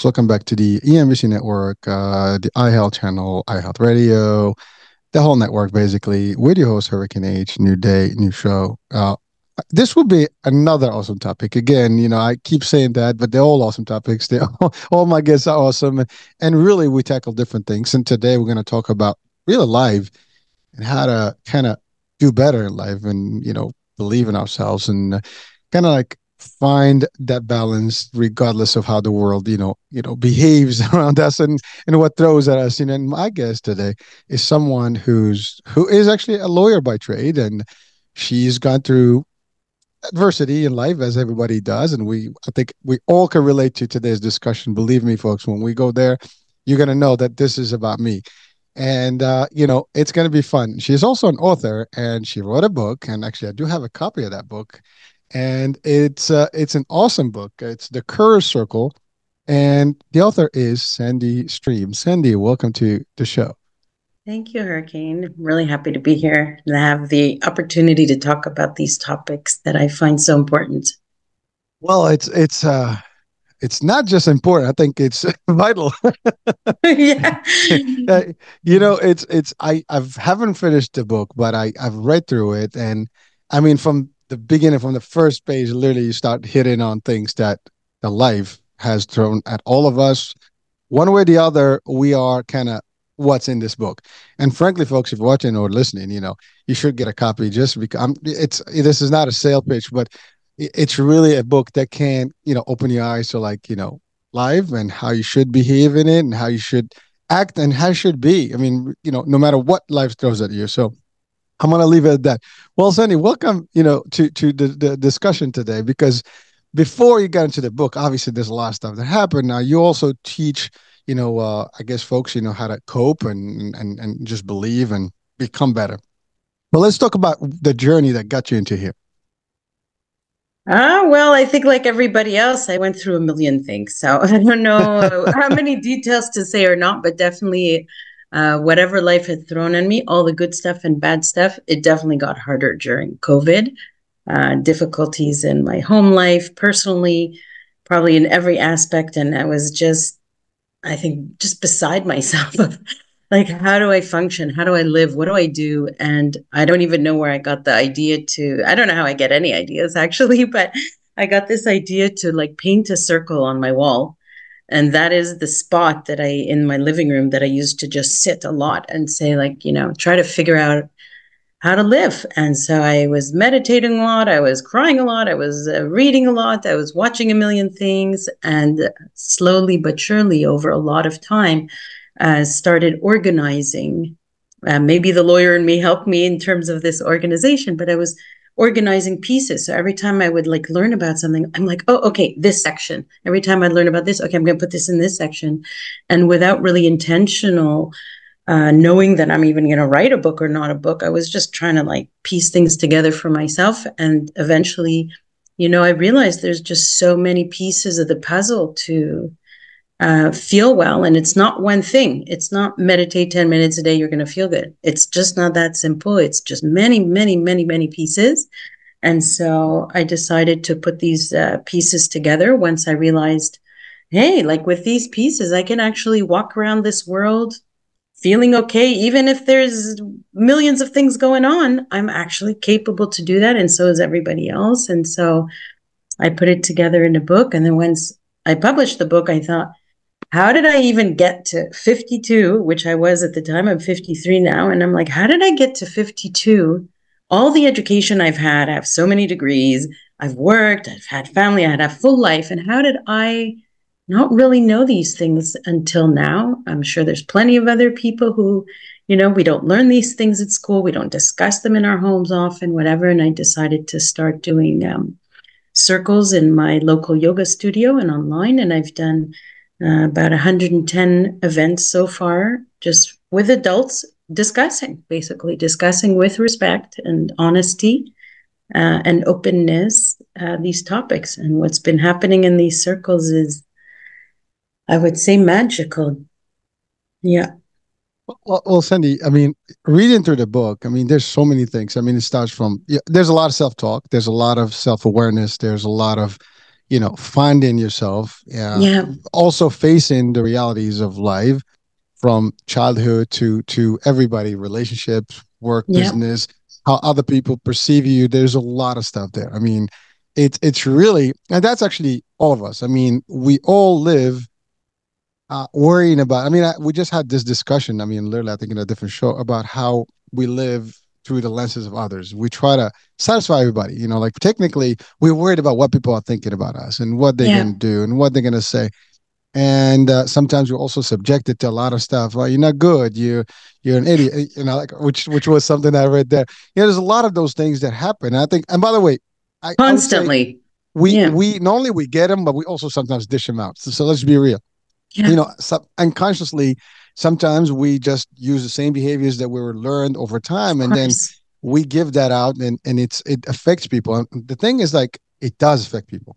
folks? Welcome back to the EMBC network, uh, the iHealth channel, iHealth Radio, the whole network, basically. With your host, Hurricane H, new day, new show. Uh, this will be another awesome topic. Again, you know, I keep saying that, but they're all awesome topics. They all, all my guests are awesome, and really, we tackle different things. And today, we're going to talk about real life and how to kind of do better in life, and you know, believe in ourselves, and kind of like find that balance regardless of how the world you know you know behaves around us and and what throws at us. You know and my guest today is someone who's who is actually a lawyer by trade and she's gone through adversity in life as everybody does. And we i think we all can relate to today's discussion. Believe me folks when we go there you're going to know that this is about me. And uh, you know it's going to be fun. She's also an author and she wrote a book. And actually i do have a copy of that book and it's uh, it's an awesome book it's the courage circle and the author is sandy stream sandy welcome to the show Thank you, Hurricane. I'm really happy to be here and have the opportunity to talk about these topics that I find so important. Well, it's it's uh it's not just important. I think it's vital. yeah. you know, it's it's I I haven't finished the book, but I I've read through it and I mean from the beginning from the first page literally you start hitting on things that the life has thrown at all of us. One way or the other, we are kind of what's in this book. And frankly, folks, if you're watching or listening, you know, you should get a copy just because I'm, it's this is not a sale pitch, but it's really a book that can, you know, open your eyes to like, you know, life and how you should behave in it and how you should act and how you should be. I mean, you know, no matter what life throws at you. So I'm gonna leave it at that. Well, Sandy, welcome, you know, to to the, the discussion today because before you got into the book, obviously there's a lot of stuff that happened. Now you also teach you know, uh, I guess folks, you know, how to cope and and and just believe and become better. But let's talk about the journey that got you into here. Ah, well, I think like everybody else, I went through a million things. So I don't know how many details to say or not, but definitely uh, whatever life had thrown at me, all the good stuff and bad stuff, it definitely got harder during COVID. Uh, difficulties in my home life, personally, probably in every aspect. And I was just I think just beside myself like how do I function? How do I live? What do I do? And I don't even know where I got the idea to I don't know how I get any ideas actually, but I got this idea to like paint a circle on my wall. And that is the spot that I in my living room that I used to just sit a lot and say like, you know, try to figure out how to live. And so I was meditating a lot, I was crying a lot, I was uh, reading a lot, I was watching a million things, and slowly but surely, over a lot of time, uh, started organizing. Uh, maybe the lawyer and me helped me in terms of this organization, but I was organizing pieces. So every time I would like learn about something, I'm like, oh, okay, this section. Every time I learn about this, okay, I'm going to put this in this section. And without really intentional uh, knowing that I'm even going to write a book or not a book. I was just trying to like piece things together for myself. And eventually, you know, I realized there's just so many pieces of the puzzle to uh, feel well. And it's not one thing. It's not meditate 10 minutes a day, you're going to feel good. It's just not that simple. It's just many, many, many, many pieces. And so I decided to put these uh, pieces together once I realized, hey, like with these pieces, I can actually walk around this world feeling okay even if there's millions of things going on i'm actually capable to do that and so is everybody else and so i put it together in a book and then once i published the book i thought how did i even get to 52 which i was at the time i'm 53 now and i'm like how did i get to 52 all the education i've had i have so many degrees i've worked i've had family i had a full life and how did i not really know these things until now. I'm sure there's plenty of other people who, you know, we don't learn these things at school, we don't discuss them in our homes often, whatever. And I decided to start doing um, circles in my local yoga studio and online. And I've done uh, about 110 events so far, just with adults discussing, basically discussing with respect and honesty. Uh, and openness uh, these topics and what's been happening in these circles is I would say magical. Yeah. Well, well, Sandy, I mean, reading through the book, I mean, there's so many things. I mean, it starts from, yeah, there's a lot of self talk, there's a lot of self awareness, there's a lot of, you know, finding yourself. Uh, yeah. Also facing the realities of life from childhood to to everybody, relationships, work, yeah. business, how other people perceive you. There's a lot of stuff there. I mean, it's it's really and that's actually all of us. I mean, we all live uh, worrying about. I mean, I, we just had this discussion. I mean, literally, I think in a different show about how we live through the lenses of others. We try to satisfy everybody. You know, like technically, we're worried about what people are thinking about us and what they're yeah. going to do and what they're going to say. And uh, sometimes we're also subjected to a lot of stuff. Well, you're not good. You you're an idiot. You know, like which which was something I read there. You know, there's a lot of those things that happen. I think. And by the way, I constantly we yeah. we not only we get them, but we also sometimes dish them out. So, so let's be real. Yeah. You know, sub- unconsciously, sometimes we just use the same behaviors that we were learned over time, and then we give that out, and and it's it affects people. And the thing is, like, it does affect people,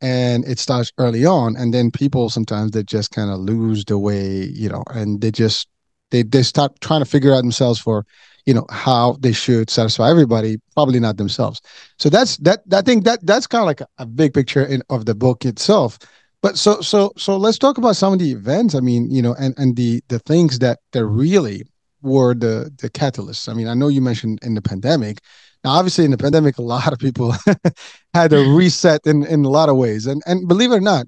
and it starts early on, and then people sometimes they just kind of lose the way, you know, and they just they they start trying to figure out themselves for you know how they should satisfy everybody probably not themselves. So that's that i think that that's kind of like a, a big picture in, of the book itself but so so so let's talk about some of the events. I mean you know and and the the things that that really were the the catalysts. I mean i know you mentioned in the pandemic. Now obviously in the pandemic a lot of people had a reset in in a lot of ways. And and believe it or not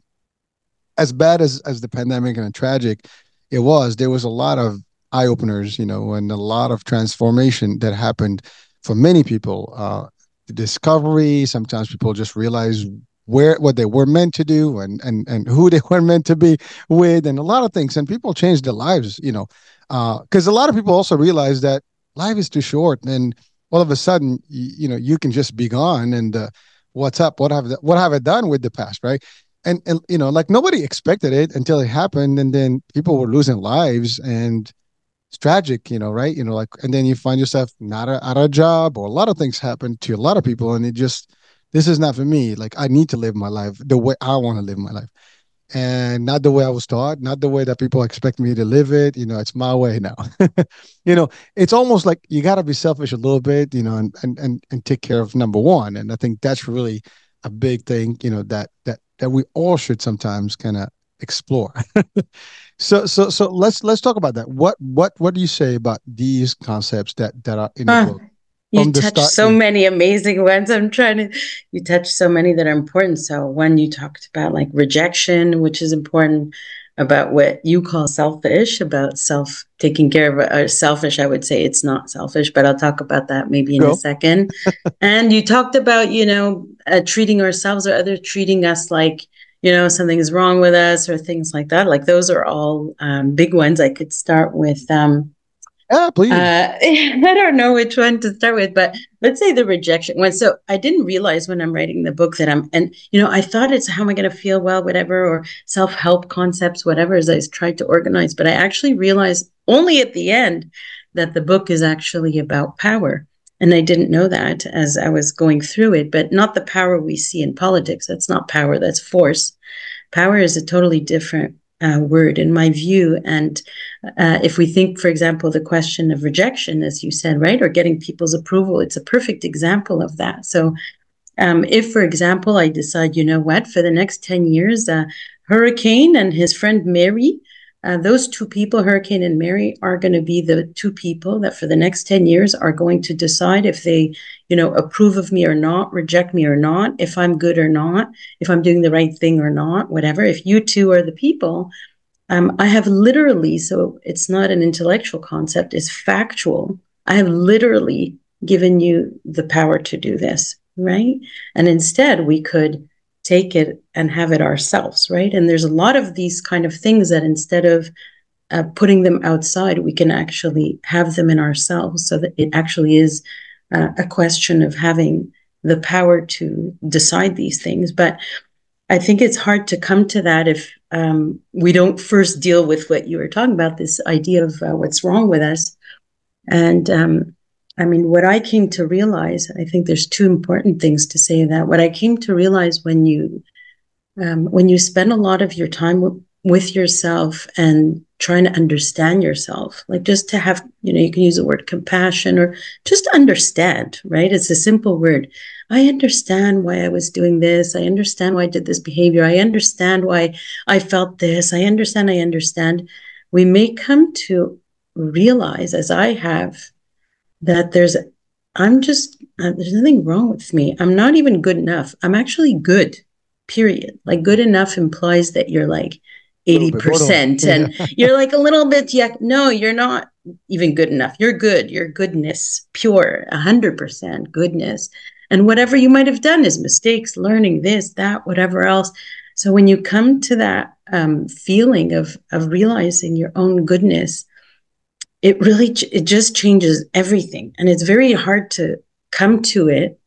as bad as as the pandemic and tragic it was there was a lot of eye openers, you know, and a lot of transformation that happened for many people. Uh, discovery, sometimes people just realize where what they were meant to do and and and who they were meant to be with, and a lot of things. And people change their lives, you know, because uh, a lot of people also realize that life is too short, and all of a sudden, you, you know, you can just be gone. And uh, what's up? What have what have I done with the past, right? And, and you know like nobody expected it until it happened and then people were losing lives and it's tragic, you know, right? You know, like, and then you find yourself not a, job, or a lot of things happen to a lot of people, and it just, this is not for me. Like, I need to live my life the way I want to live my life, and not the way I was taught, not the way that people expect me to live it. You know, it's my way now. you know, it's almost like you got to be selfish a little bit, you know, and and and and take care of number one. And I think that's really a big thing, you know, that that that we all should sometimes kind of explore. so so so let's let's talk about that. What what what do you say about these concepts that that are in the uh, book? You touch so many amazing ones. I'm trying to you touch so many that are important. So when you talked about like rejection, which is important, about what you call selfish, about self taking care of uh, selfish. I would say it's not selfish, but I'll talk about that maybe in Go. a second. and you talked about, you know, uh, treating ourselves or others treating us like you know, something is wrong with us or things like that. Like those are all um, big ones. I could start with. Um, yeah, please. Uh, I don't know which one to start with, but let's say the rejection one. So I didn't realize when I'm writing the book that I'm, and you know, I thought it's how am I going to feel well, whatever, or self help concepts, whatever, as I tried to organize. But I actually realized only at the end that the book is actually about power and I didn't know that as I was going through it, but not the power we see in politics. That's not power, that's force. Power is a totally different uh, word in my view. And uh, if we think, for example, the question of rejection, as you said, right, or getting people's approval, it's a perfect example of that. So um, if, for example, I decide, you know what, for the next 10 years, uh, Hurricane and his friend Mary uh, those two people, Hurricane and Mary, are going to be the two people that for the next 10 years are going to decide if they, you know, approve of me or not, reject me or not, if I'm good or not, if I'm doing the right thing or not, whatever. If you two are the people, um, I have literally, so it's not an intellectual concept, it's factual. I have literally given you the power to do this, right? And instead, we could take it and have it ourselves, right? And there's a lot of these kind of things that instead of uh, putting them outside, we can actually have them in ourselves so that it actually is uh, a question of having the power to decide these things. But I think it's hard to come to that if um, we don't first deal with what you were talking about this idea of uh, what's wrong with us. And um, I mean, what I came to realize, I think there's two important things to say that. What I came to realize when you um, when you spend a lot of your time w- with yourself and trying to understand yourself like just to have you know you can use the word compassion or just understand right? It's a simple word. I understand why i was doing this. I understand why i did this behavior. I understand why i felt this. I understand. I understand. We may come to realize as i have that there's i'm just uh, there's nothing wrong with me. I'm not even good enough. I'm actually good period. Like good enough implies that you're like 80% and you're like a little bit yeah no you're not even good enough. You're good. You're goodness pure 100% goodness. And whatever you might have done is mistakes learning this that whatever else. So when you come to that um, feeling of of realizing your own goodness it really it just changes everything and it's very hard to come to it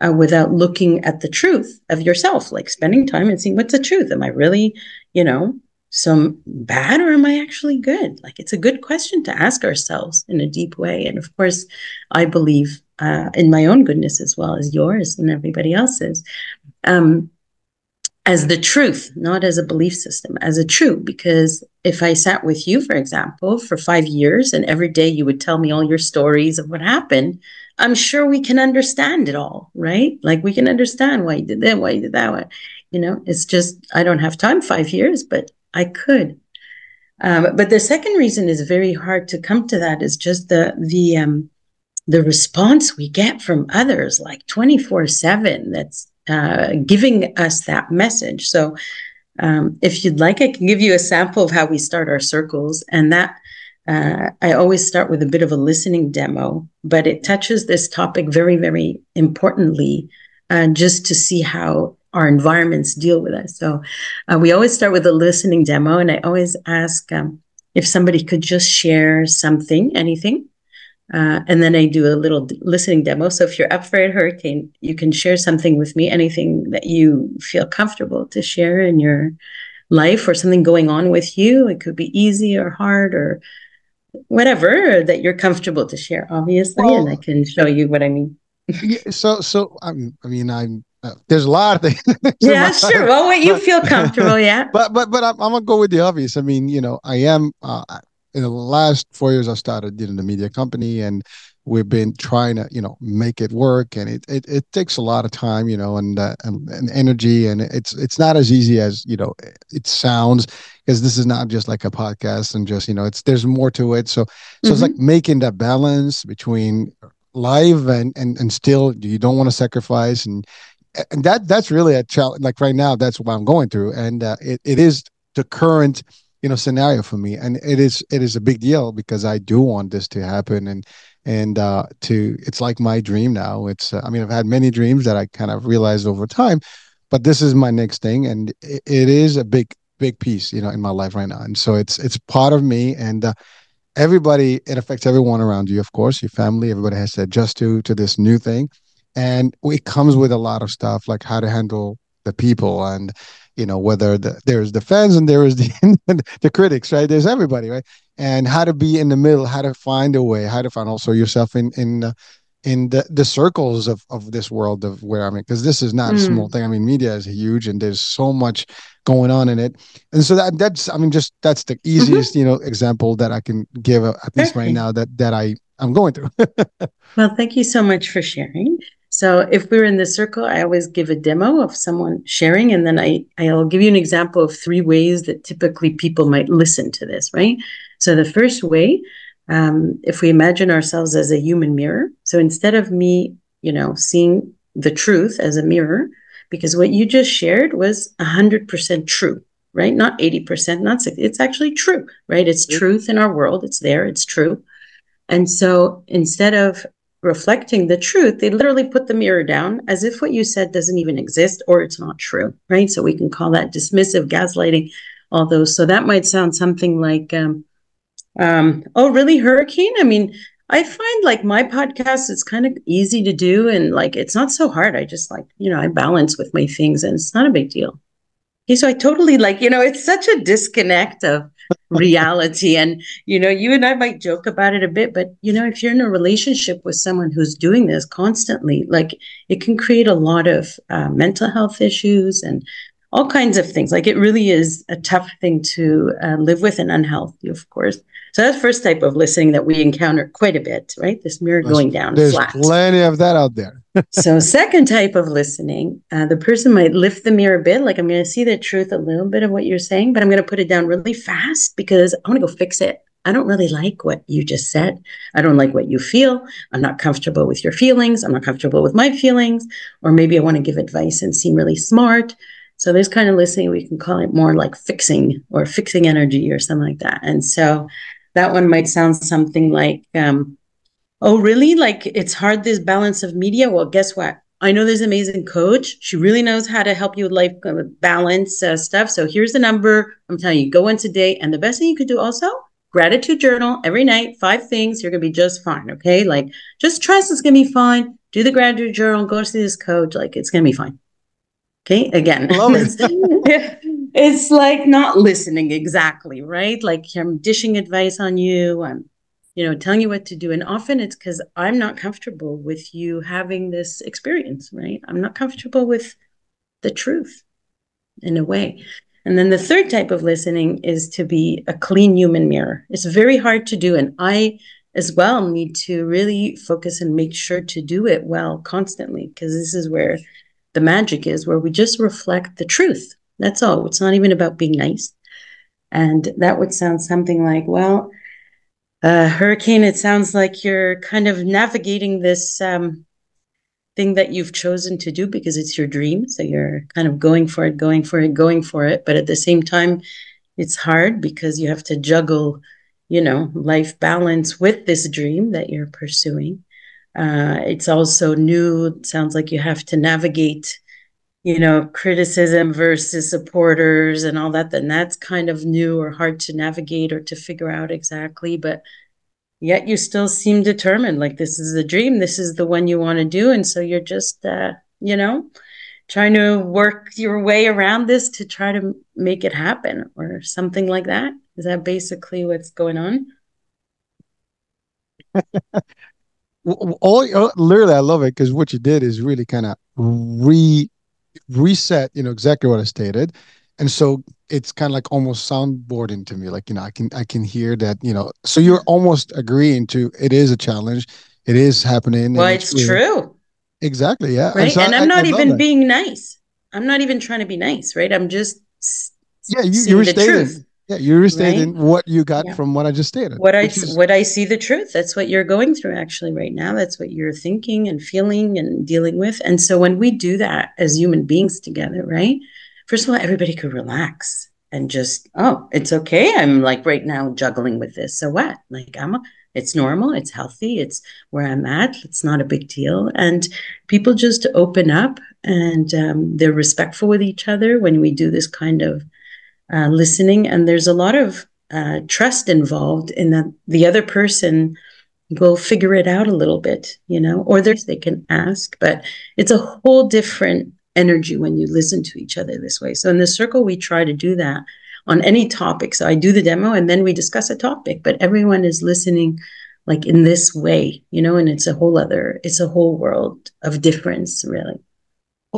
uh, without looking at the truth of yourself like spending time and seeing what's the truth am i really you know some bad or am I actually good? Like it's a good question to ask ourselves in a deep way. And of course, I believe uh, in my own goodness as well as yours and everybody else's. Um, as the truth, not as a belief system, as a truth. Because if I sat with you, for example, for five years and every day you would tell me all your stories of what happened, I'm sure we can understand it all, right? Like we can understand why you did that, why you did that. One. You know, it's just, I don't have time, five years, but I could. Um, but the second reason is very hard to come to that is just the the um, the response we get from others, like twenty four seven. That's uh, giving us that message. So, um, if you'd like, I can give you a sample of how we start our circles, and that uh, I always start with a bit of a listening demo, but it touches this topic very, very importantly, uh, just to see how our environments deal with us. So uh, we always start with a listening demo, and I always ask um, if somebody could just share something, anything. Uh, and then I do a little listening demo. So if you're up for a hurricane, you can share something with me, anything that you feel comfortable to share in your life or something going on with you. It could be easy or hard or whatever that you're comfortable to share, obviously. Well, and I can show you what I mean. yeah, so, so I'm, I mean, I'm uh, there's a lot of things. yeah, sure. Well, what you feel comfortable, yeah. But but but I'm, I'm, gonna go with the obvious. I mean, you know, I am uh, in the last four years. I started know the media company, and we've been trying to you know make it work, and it it, it takes a lot of time, you know, and, uh, and and energy, and it's it's not as easy as you know it sounds because this is not just like a podcast and just you know it's there's more to it. So so mm-hmm. it's like making that balance between live and and and still you don't want to sacrifice and and that that's really a challenge. Like right now, that's what I'm going through, and uh, it it is the current you know scenario for me, and it is it is a big deal because I do want this to happen, and and uh, to it's like my dream now. It's uh, I mean I've had many dreams that I kind of realized over time, but this is my next thing, and it, it is a big big piece you know in my life right now, and so it's it's part of me, and uh, everybody it affects everyone around you, of course, your family, everybody has to adjust to to this new thing. And it comes with a lot of stuff like how to handle the people. And you know whether the, there's the fans and there is the the critics right there's everybody right and how to be in the middle how to find a way how to find also yourself in in uh, in the, the circles of, of this world of where I'm in, because this is not mm. a small mm. thing. I mean, media is huge and there's so much going on in it. And so that that's, I mean, just that's the mm-hmm. easiest, mm-hmm. you know, example that I can give uh, at least right now that, that I, I'm going through. well, thank you so much for sharing. So if we're in the circle, I always give a demo of someone sharing, and then I I'll give you an example of three ways that typically people might listen to this. Right. So the first way, um, if we imagine ourselves as a human mirror, so instead of me, you know, seeing the truth as a mirror, because what you just shared was hundred percent true, right? Not eighty percent, not 60, It's actually true, right? It's truth in our world. It's there. It's true. And so instead of reflecting the truth, they literally put the mirror down as if what you said doesn't even exist or it's not true, right? So we can call that dismissive gaslighting, all those. So that might sound something like, um, um, oh, really, hurricane? I mean, I find like my podcast, it's kind of easy to do and like it's not so hard. I just like, you know, I balance with my things and it's not a big deal. Okay, so I totally like, you know, it's such a disconnect of reality. And, you know, you and I might joke about it a bit, but, you know, if you're in a relationship with someone who's doing this constantly, like it can create a lot of uh, mental health issues and all kinds of things. Like it really is a tough thing to uh, live with and unhealthy, of course. So that's first type of listening that we encounter quite a bit, right? This mirror There's- going down There's flat. plenty of that out there. So second type of listening, uh, the person might lift the mirror a bit, like I'm going to see the truth a little bit of what you're saying, but I'm going to put it down really fast because I want to go fix it. I don't really like what you just said. I don't like what you feel. I'm not comfortable with your feelings. I'm not comfortable with my feelings. Or maybe I want to give advice and seem really smart. So there's kind of listening, we can call it more like fixing or fixing energy or something like that. And so that one might sound something like, um, oh, really? Like it's hard, this balance of media? Well, guess what? I know there's an amazing coach. She really knows how to help you with life uh, balance uh, stuff. So here's the number. I'm telling you, go in today. And the best thing you could do also, gratitude journal every night, five things. You're going to be just fine. Okay. Like just trust it's going to be fine. Do the gratitude journal, go see this coach. Like it's going to be fine. Okay. Again, it. it's like not listening exactly, right? Like I'm dishing advice on you. I'm, you know, telling you what to do. And often it's because I'm not comfortable with you having this experience, right? I'm not comfortable with the truth in a way. And then the third type of listening is to be a clean human mirror. It's very hard to do. And I, as well, need to really focus and make sure to do it well constantly, because this is where the magic is, where we just reflect the truth. That's all. It's not even about being nice. And that would sound something like, well, uh, Hurricane, it sounds like you're kind of navigating this um, thing that you've chosen to do because it's your dream. So you're kind of going for it, going for it, going for it. But at the same time, it's hard because you have to juggle, you know, life balance with this dream that you're pursuing. Uh, it's also new. It sounds like you have to navigate, you know, criticism versus supporters and all that. Then that's kind of new or hard to navigate or to figure out exactly. But yet you still seem determined like this is the dream this is the one you want to do and so you're just uh, you know trying to work your way around this to try to make it happen or something like that is that basically what's going on all literally i love it because what you did is really kind of re reset you know exactly what i stated. And so it's kind of like almost soundboarding to me like you know i can i can hear that you know so you're mm-hmm. almost agreeing to it is a challenge. It is happening well it's really, true. exactly yeah. Right? so and I, i'm not I even being nice. I'm not even trying to be nice right? I'm just yeah you, you're stating yeah you're restating right? what you got yeah. from what i just stated what i is... what i see the truth that's what you're going through actually right now that's what you're thinking and feeling and dealing with and so when we do that as human beings together right first of all everybody could relax and just oh it's okay i'm like right now juggling with this so what like i'm a, it's normal it's healthy it's where i'm at it's not a big deal and people just open up and um, they're respectful with each other when we do this kind of uh, listening and there's a lot of uh, trust involved in that the other person will figure it out a little bit you know or there's they can ask but it's a whole different energy when you listen to each other this way. So in the circle, we try to do that on any topic. So I do the demo and then we discuss a topic, but everyone is listening like in this way, you know, and it's a whole other, it's a whole world of difference, really.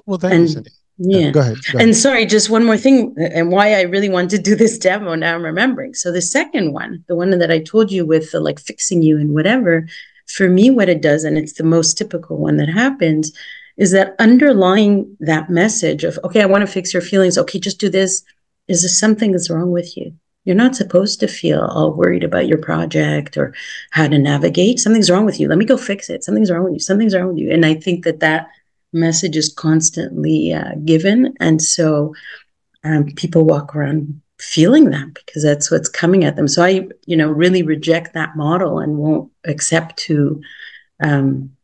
Well, thank and, you, Cindy. Yeah. Go ahead, go ahead. And sorry, just one more thing, and why I really want to do this demo now I'm remembering. So the second one, the one that I told you with the like fixing you and whatever, for me, what it does, and it's the most typical one that happens, is that underlying that message of, okay, I want to fix your feelings. Okay, just do this. Is there something that's wrong with you? You're not supposed to feel all worried about your project or how to navigate. Something's wrong with you. Let me go fix it. Something's wrong with you. Something's wrong with you. And I think that that message is constantly uh, given. And so um, people walk around feeling that because that's what's coming at them. So I, you know, really reject that model and won't accept to um,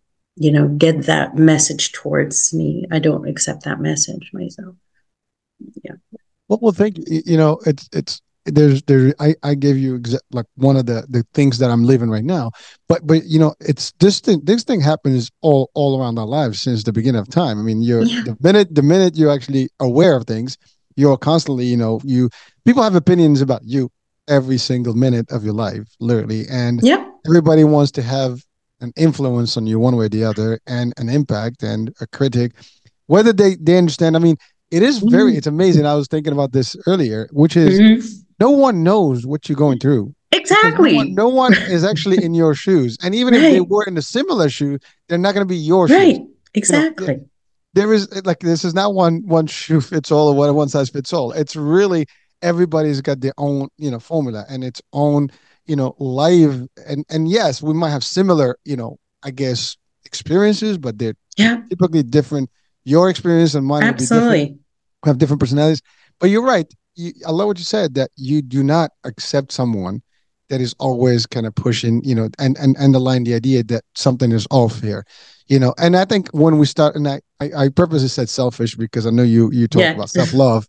you know get that message towards me i don't accept that message myself yeah well, well thank you you know it's it's there's there i i gave you exa- like one of the the things that i'm living right now but but you know it's this thing this thing happens all all around our lives since the beginning of time i mean you're yeah. the minute the minute you're actually aware of things you're constantly you know you people have opinions about you every single minute of your life literally and yeah everybody wants to have an influence on you one way or the other and an impact and a critic whether they they understand i mean it is very, mm-hmm. it's amazing. I was thinking about this earlier, which is mm-hmm. No one knows what you're going through. Exactly. No one, no one, is actually in your shoes. And even right. if they were in a similar shoe, they're not going to be your shoe. right. shoes. Exactly. You know, there is like this is not one one shoe fits all or one one size fits all. It's really everybody's got their own you know formula and its own you know live and and yes we might have similar you know I guess experiences, but they're yeah typically different. Your experience and mine absolutely have different personalities. But you're right. You, I love what you said that you do not accept someone that is always kind of pushing, you know, and and underline the idea that something is off here, you know. And I think when we start, and I I, I purposely said selfish because I know you you talk yeah. about self love,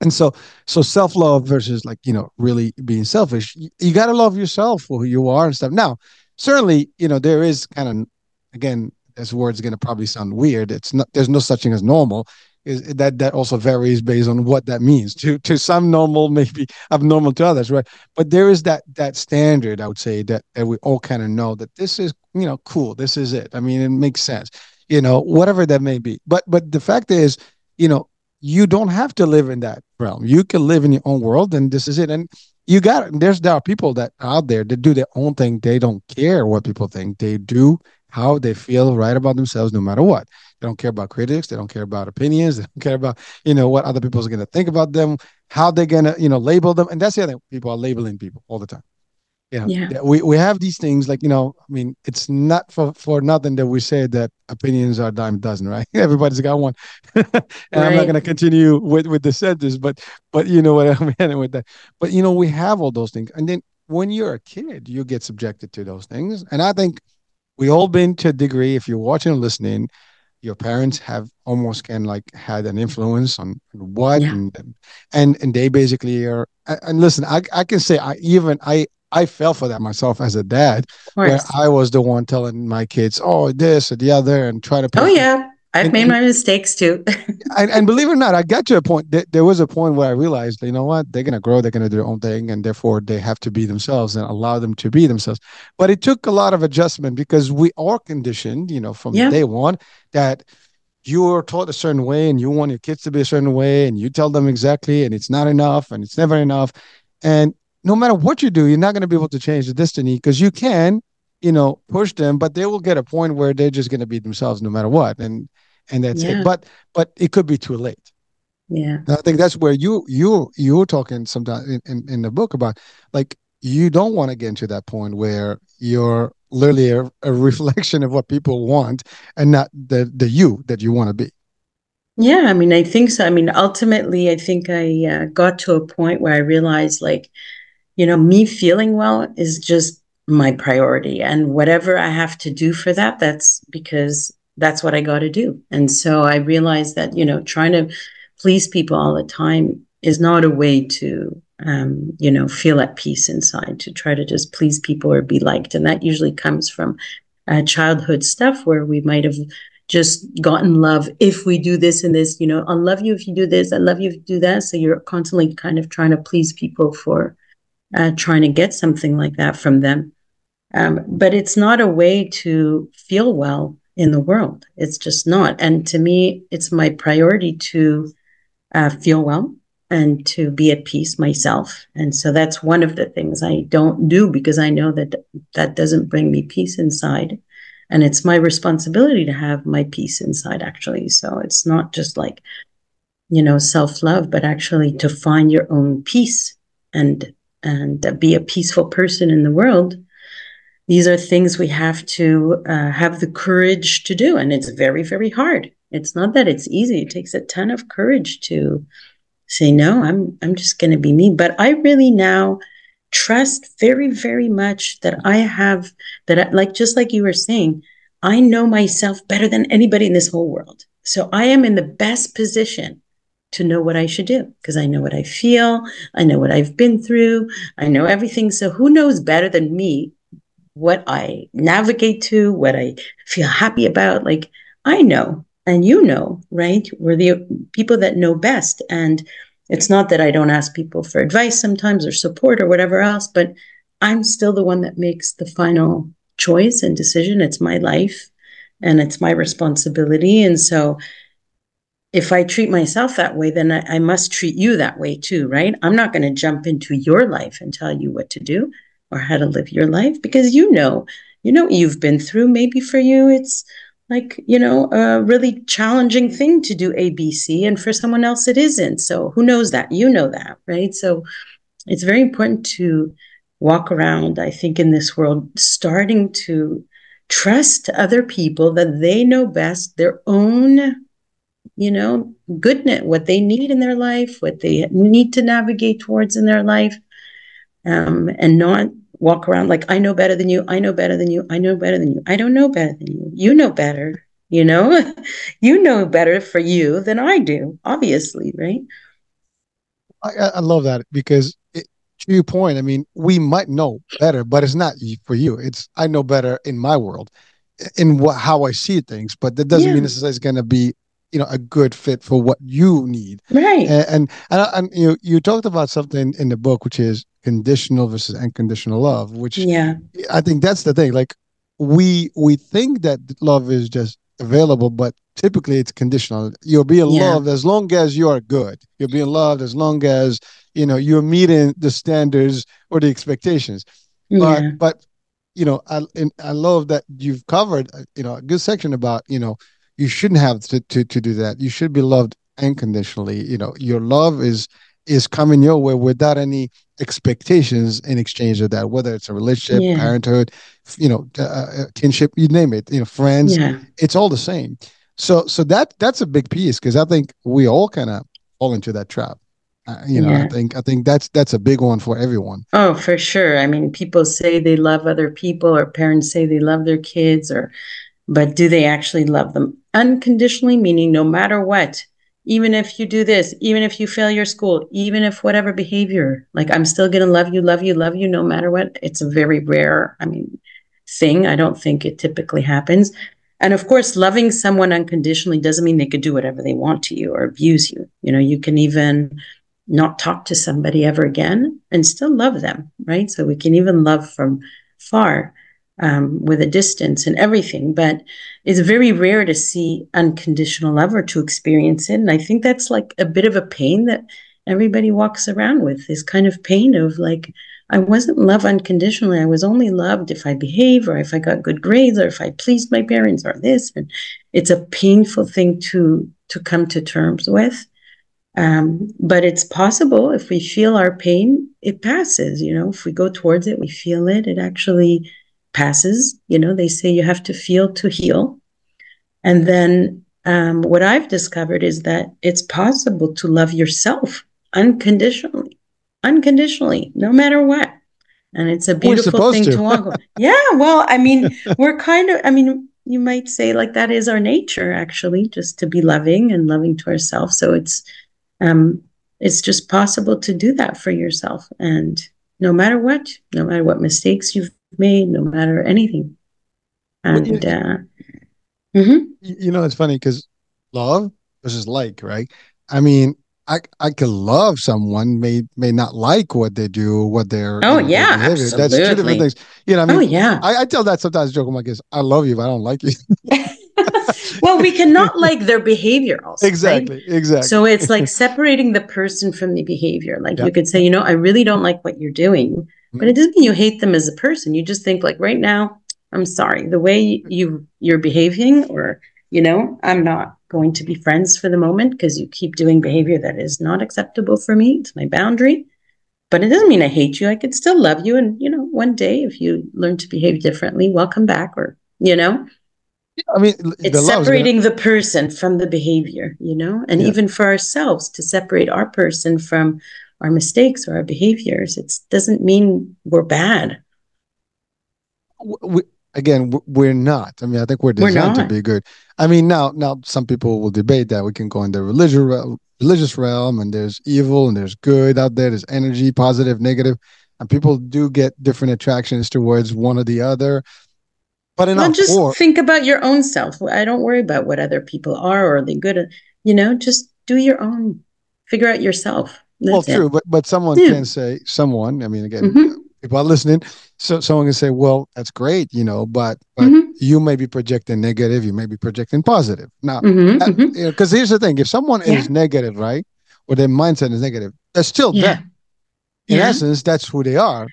and so so self love versus like you know really being selfish. You, you got to love yourself for who you are and stuff. Now, certainly, you know, there is kind of again, this word's going to probably sound weird. It's not. There's no such thing as normal is that that also varies based on what that means. To to some normal maybe abnormal to others right? But there is that that standard i would say that, that we all kind of know that this is you know cool this is it. I mean it makes sense you know whatever that may be. But but the fact is you know you don't have to live in that realm. You can live in your own world and this is it. And you got there's there are people that out there that do their own thing. They don't care what people think. They do how they feel right about themselves no matter what they don't care about critics. They don't care about opinions. They don't care about, you know, what other people are going to think about them, how they're going to, you know, label them. And that's the other thing. People are labeling people all the time. You know, yeah. We, we have these things like, you know, I mean, it's not for, for nothing that we say that opinions are dime a dozen, right? Everybody's got one. and right. I'm not going to continue with, with the sentence, but, but you know what I'm mean with that. But, you know, we have all those things. And then when you're a kid, you get subjected to those things. And I think we all been to a degree, if you're watching and listening, your parents have almost can like had an influence on what yeah. and, and and they basically are and listen I, I can say i even i i fell for that myself as a dad where i was the one telling my kids oh this or the other and try to oh yeah I've and, made my mistakes too. and, and, believe it or not, I got to a point. Th- there was a point where I realized, you know what, they're gonna grow, they're gonna do their own thing, and therefore they have to be themselves and allow them to be themselves. But it took a lot of adjustment because we are conditioned, you know, from yeah. day one that you are taught a certain way, and you want your kids to be a certain way, and you tell them exactly, and it's not enough, and it's never enough, and no matter what you do, you're not going to be able to change the destiny because you can, you know, push them, but they will get a point where they're just going to be themselves no matter what. And and that's yeah. it. But but it could be too late. Yeah, and I think that's where you you you were talking sometimes in, in, in the book about like you don't want to get to that point where you're literally a, a reflection of what people want and not the the you that you want to be. Yeah, I mean, I think so. I mean, ultimately, I think I uh, got to a point where I realized, like, you know, me feeling well is just my priority, and whatever I have to do for that, that's because that's what I got to do. And so I realized that, you know, trying to please people all the time is not a way to, um, you know, feel at peace inside, to try to just please people or be liked. And that usually comes from uh, childhood stuff where we might have just gotten love if we do this and this, you know, I'll love you if you do this, I love you if you do that. So you're constantly kind of trying to please people for uh, trying to get something like that from them. Um, but it's not a way to feel well in the world. It's just not. And to me, it's my priority to uh, feel well and to be at peace myself. And so that's one of the things I don't do because I know that that doesn't bring me peace inside. And it's my responsibility to have my peace inside, actually. So it's not just like, you know, self love, but actually to find your own peace and and be a peaceful person in the world these are things we have to uh, have the courage to do. And it's very, very hard. It's not that it's easy. It takes a ton of courage to say, no, I'm, I'm just going to be me. But I really now trust very, very much that I have that, I, like, just like you were saying, I know myself better than anybody in this whole world. So I am in the best position to know what I should do because I know what I feel. I know what I've been through. I know everything. So who knows better than me what I navigate to, what I feel happy about. Like I know, and you know, right? We're the people that know best. And it's not that I don't ask people for advice sometimes or support or whatever else, but I'm still the one that makes the final choice and decision. It's my life and it's my responsibility. And so if I treat myself that way, then I, I must treat you that way too, right? I'm not going to jump into your life and tell you what to do or how to live your life because you know, you know, you've been through. Maybe for you, it's like, you know, a really challenging thing to do ABC, and for someone else, it isn't. So who knows that? You know that, right? So it's very important to walk around, I think, in this world, starting to trust other people that they know best their own you know, goodness, what they need in their life, what they need to navigate towards in their life, um, and not walk around like, I know better than you, I know better than you, I know better than you, I don't know better than you, you know better, you know, you know better for you than I do, obviously, right? I, I love that because it, to your point, I mean, we might know better, but it's not for you. It's I know better in my world, in what how I see things, but that doesn't yeah. mean necessarily it's going to be you know a good fit for what you need right and and, and, and you you talked about something in the book which is conditional versus unconditional love which yeah i think that's the thing like we we think that love is just available but typically it's conditional you're being yeah. loved as long as you are good you're being loved as long as you know you're meeting the standards or the expectations but yeah. but you know i i love that you've covered uh, you know a good section about you know you shouldn't have to, to, to do that. You should be loved unconditionally. You know, your love is is coming your way without any expectations in exchange of that, whether it's a relationship, yeah. parenthood, you know, uh, uh, kinship, you name it, you know, friends, yeah. it's all the same. So, so that that's a big piece because I think we all kind of fall into that trap. Uh, you know, yeah. I think I think that's that's a big one for everyone. Oh, for sure. I mean, people say they love other people, or parents say they love their kids, or but do they actually love them unconditionally? Meaning, no matter what, even if you do this, even if you fail your school, even if whatever behavior, like I'm still going to love you, love you, love you, no matter what. It's a very rare, I mean, thing. I don't think it typically happens. And of course, loving someone unconditionally doesn't mean they could do whatever they want to you or abuse you. You know, you can even not talk to somebody ever again and still love them, right? So we can even love from far um, with a distance and everything. But it's very rare to see unconditional love or to experience it. And I think that's like a bit of a pain that everybody walks around with this kind of pain of like, I wasn't loved unconditionally. I was only loved if I behave or if I got good grades or if I pleased my parents or this. And it's a painful thing to to come to terms with. Um, but it's possible if we feel our pain, it passes. You know, if we go towards it, we feel it. It actually passes. You know, they say you have to feel to heal. And then um, what I've discovered is that it's possible to love yourself unconditionally, unconditionally, no matter what. And it's a beautiful thing to, to walk with. yeah. Well, I mean, we're kind of, I mean, you might say like that is our nature actually, just to be loving and loving to ourselves. So it's, um, it's just possible to do that for yourself. And no matter what, no matter what mistakes you've made, no matter anything. And well, you, uh, mm-hmm. you know, it's funny because love versus like, right? I mean, I I could love someone may may not like what they do, what they're oh you know, yeah, absolutely. That's two different things. You know, I mean, oh yeah. I, I tell that sometimes joking like this. I love you, but I don't like you. well, we cannot like their behavior also. Exactly. Right? Exactly. So it's like separating the person from the behavior. Like you could say, you know, I really don't like what you're doing, but it doesn't mean you hate them as a person. You just think like right now, I'm sorry, the way you you're behaving, or you know, I'm not going to be friends for the moment because you keep doing behavior that is not acceptable for me. It's my boundary. But it doesn't mean I hate you. I could still love you. And, you know, one day if you learn to behave differently, welcome back or, you know, I mean, it's separating gonna... the person from the behavior, you know, and yeah. even for ourselves to separate our person from our mistakes or our behaviors. It doesn't mean we're bad. We, again, we're not. I mean, I think we're designed we're to be good. I mean, now, now some people will debate that. We can go in the religious religious realm, and there's evil and there's good out there. There's energy, positive, negative, and people do get different attractions towards one or the other. But enough. Well, just think about your own self. I don't worry about what other people are or the good. You know, just do your own. Figure out yourself. Well, true, but but someone yeah. can say someone. I mean, again, mm-hmm. people are listening. So someone can say, "Well, that's great," you know, but but mm-hmm. you may be projecting negative, you may be projecting positive. Now, because mhm. you know, here's the thing: if someone Yeah. is negative, right, or their mindset is negative, they're still Yeah. them. In essence, that's who they are,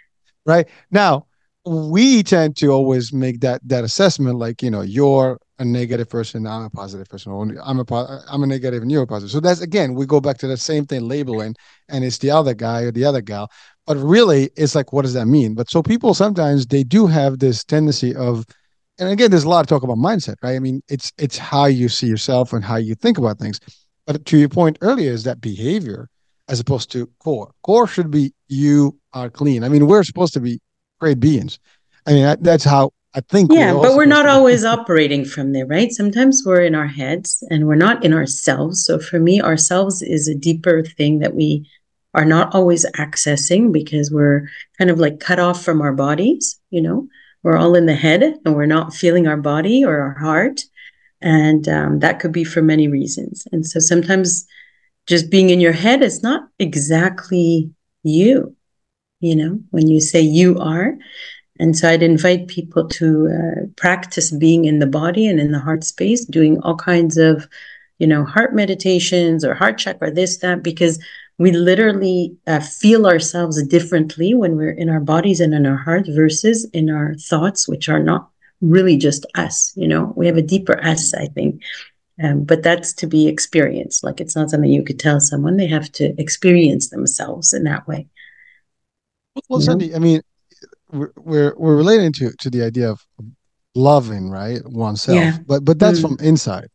right? Now, we tend to always make that that assessment, like you know, you're a negative person, I'm a positive person, I'm a I'm a negative and you're a positive. So that's again, we go back to the same thing, labeling, and it's the other guy or the other gal. But really, it's like, what does that mean? But so people sometimes they do have this tendency of and again, there's a lot of talk about mindset, right? I mean, it's it's how you see yourself and how you think about things. But to your point earlier, is that behavior as opposed to core. Core should be you are clean. I mean, we're supposed to be great beings. I mean, that, that's how I think. Yeah, all but we're not always operating from there, right? Sometimes we're in our heads and we're not in ourselves. So for me, ourselves is a deeper thing that we are not always accessing because we're kind of like cut off from our bodies, you know? We're all in the head and we're not feeling our body or our heart. And um, that could be for many reasons. And so sometimes just being in your head is not exactly you, you know, when you say you are. And so I'd invite people to uh, practice being in the body and in the heart space, doing all kinds of, you know, heart meditations or heart check or this, that, because we literally uh, feel ourselves differently when we're in our bodies and in our heart versus in our thoughts, which are not really just us. You know, we have a deeper us, I think. Um, but that's to be experienced. Like it's not something you could tell someone; they have to experience themselves in that way. Well, know? Sandy, I mean, we're we're, we're relating to to the idea of loving, right, oneself. Yeah. But but that's Mm. from inside.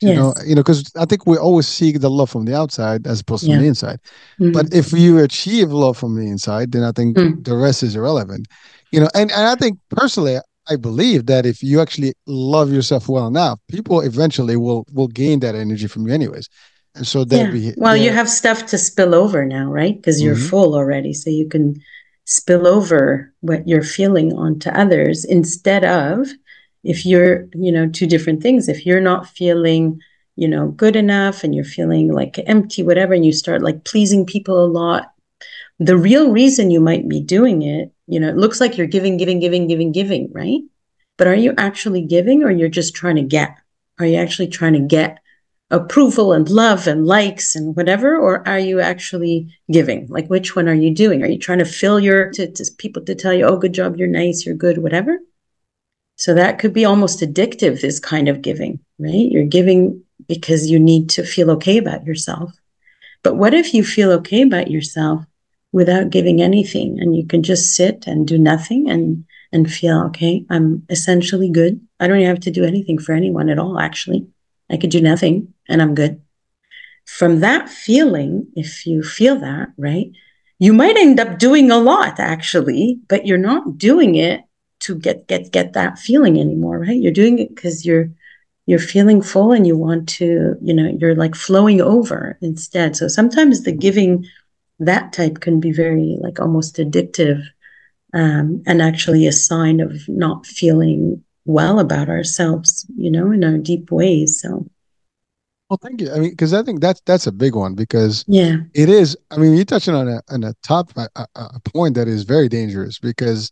You know, you know, because I think we always seek the love from the outside as opposed to Yeah. from the inside. Mhm. But if you achieve love from the inside, then I think Mm. the rest is irrelevant. You know, and, and I think personally, I believe that if you actually love yourself well enough, people eventually will will gain that energy from you anyways. And so yeah. be well, you have stuff to spill over now, right? Because you're Mhm. full already, so you can spill over what you're feeling onto others instead of if you're, you know, two different things. If you're not feeling, you know, good enough and you're feeling like empty, whatever, and you start like pleasing people a lot, the real reason you might be doing it, you know, it looks like you're giving, giving, giving, giving, giving, right? But are you actually giving or you're just trying to get? Are you actually trying to get approval and love and likes and whatever? Or are you actually giving? Like, which one are you doing? Are you trying to fill your, to, to people to tell you, oh, good job, you're nice, you're good, whatever? So that could be almost addictive, this kind of giving, right? You're giving because you need to feel okay about yourself. But what if you feel okay about yourself without giving anything and you can just sit and do nothing and and feel okay, I'm essentially good. I don't have to do anything for anyone at all, actually. I could do nothing and I'm good. From that feeling, if you feel that, right, you might end up doing a lot actually, but you're not doing it to get get get that feeling anymore, right? You're doing it because you're you're feeling full and you want to, you know, you're like flowing over instead. So sometimes the giving that type can be very like almost addictive um, and actually a sign of not feeling well about ourselves, you know, in our deep ways. So well, thank you. I mean, because I think that's that's a big one because yeah, it is. I mean, you're touching on a on a top a, a point that is very dangerous because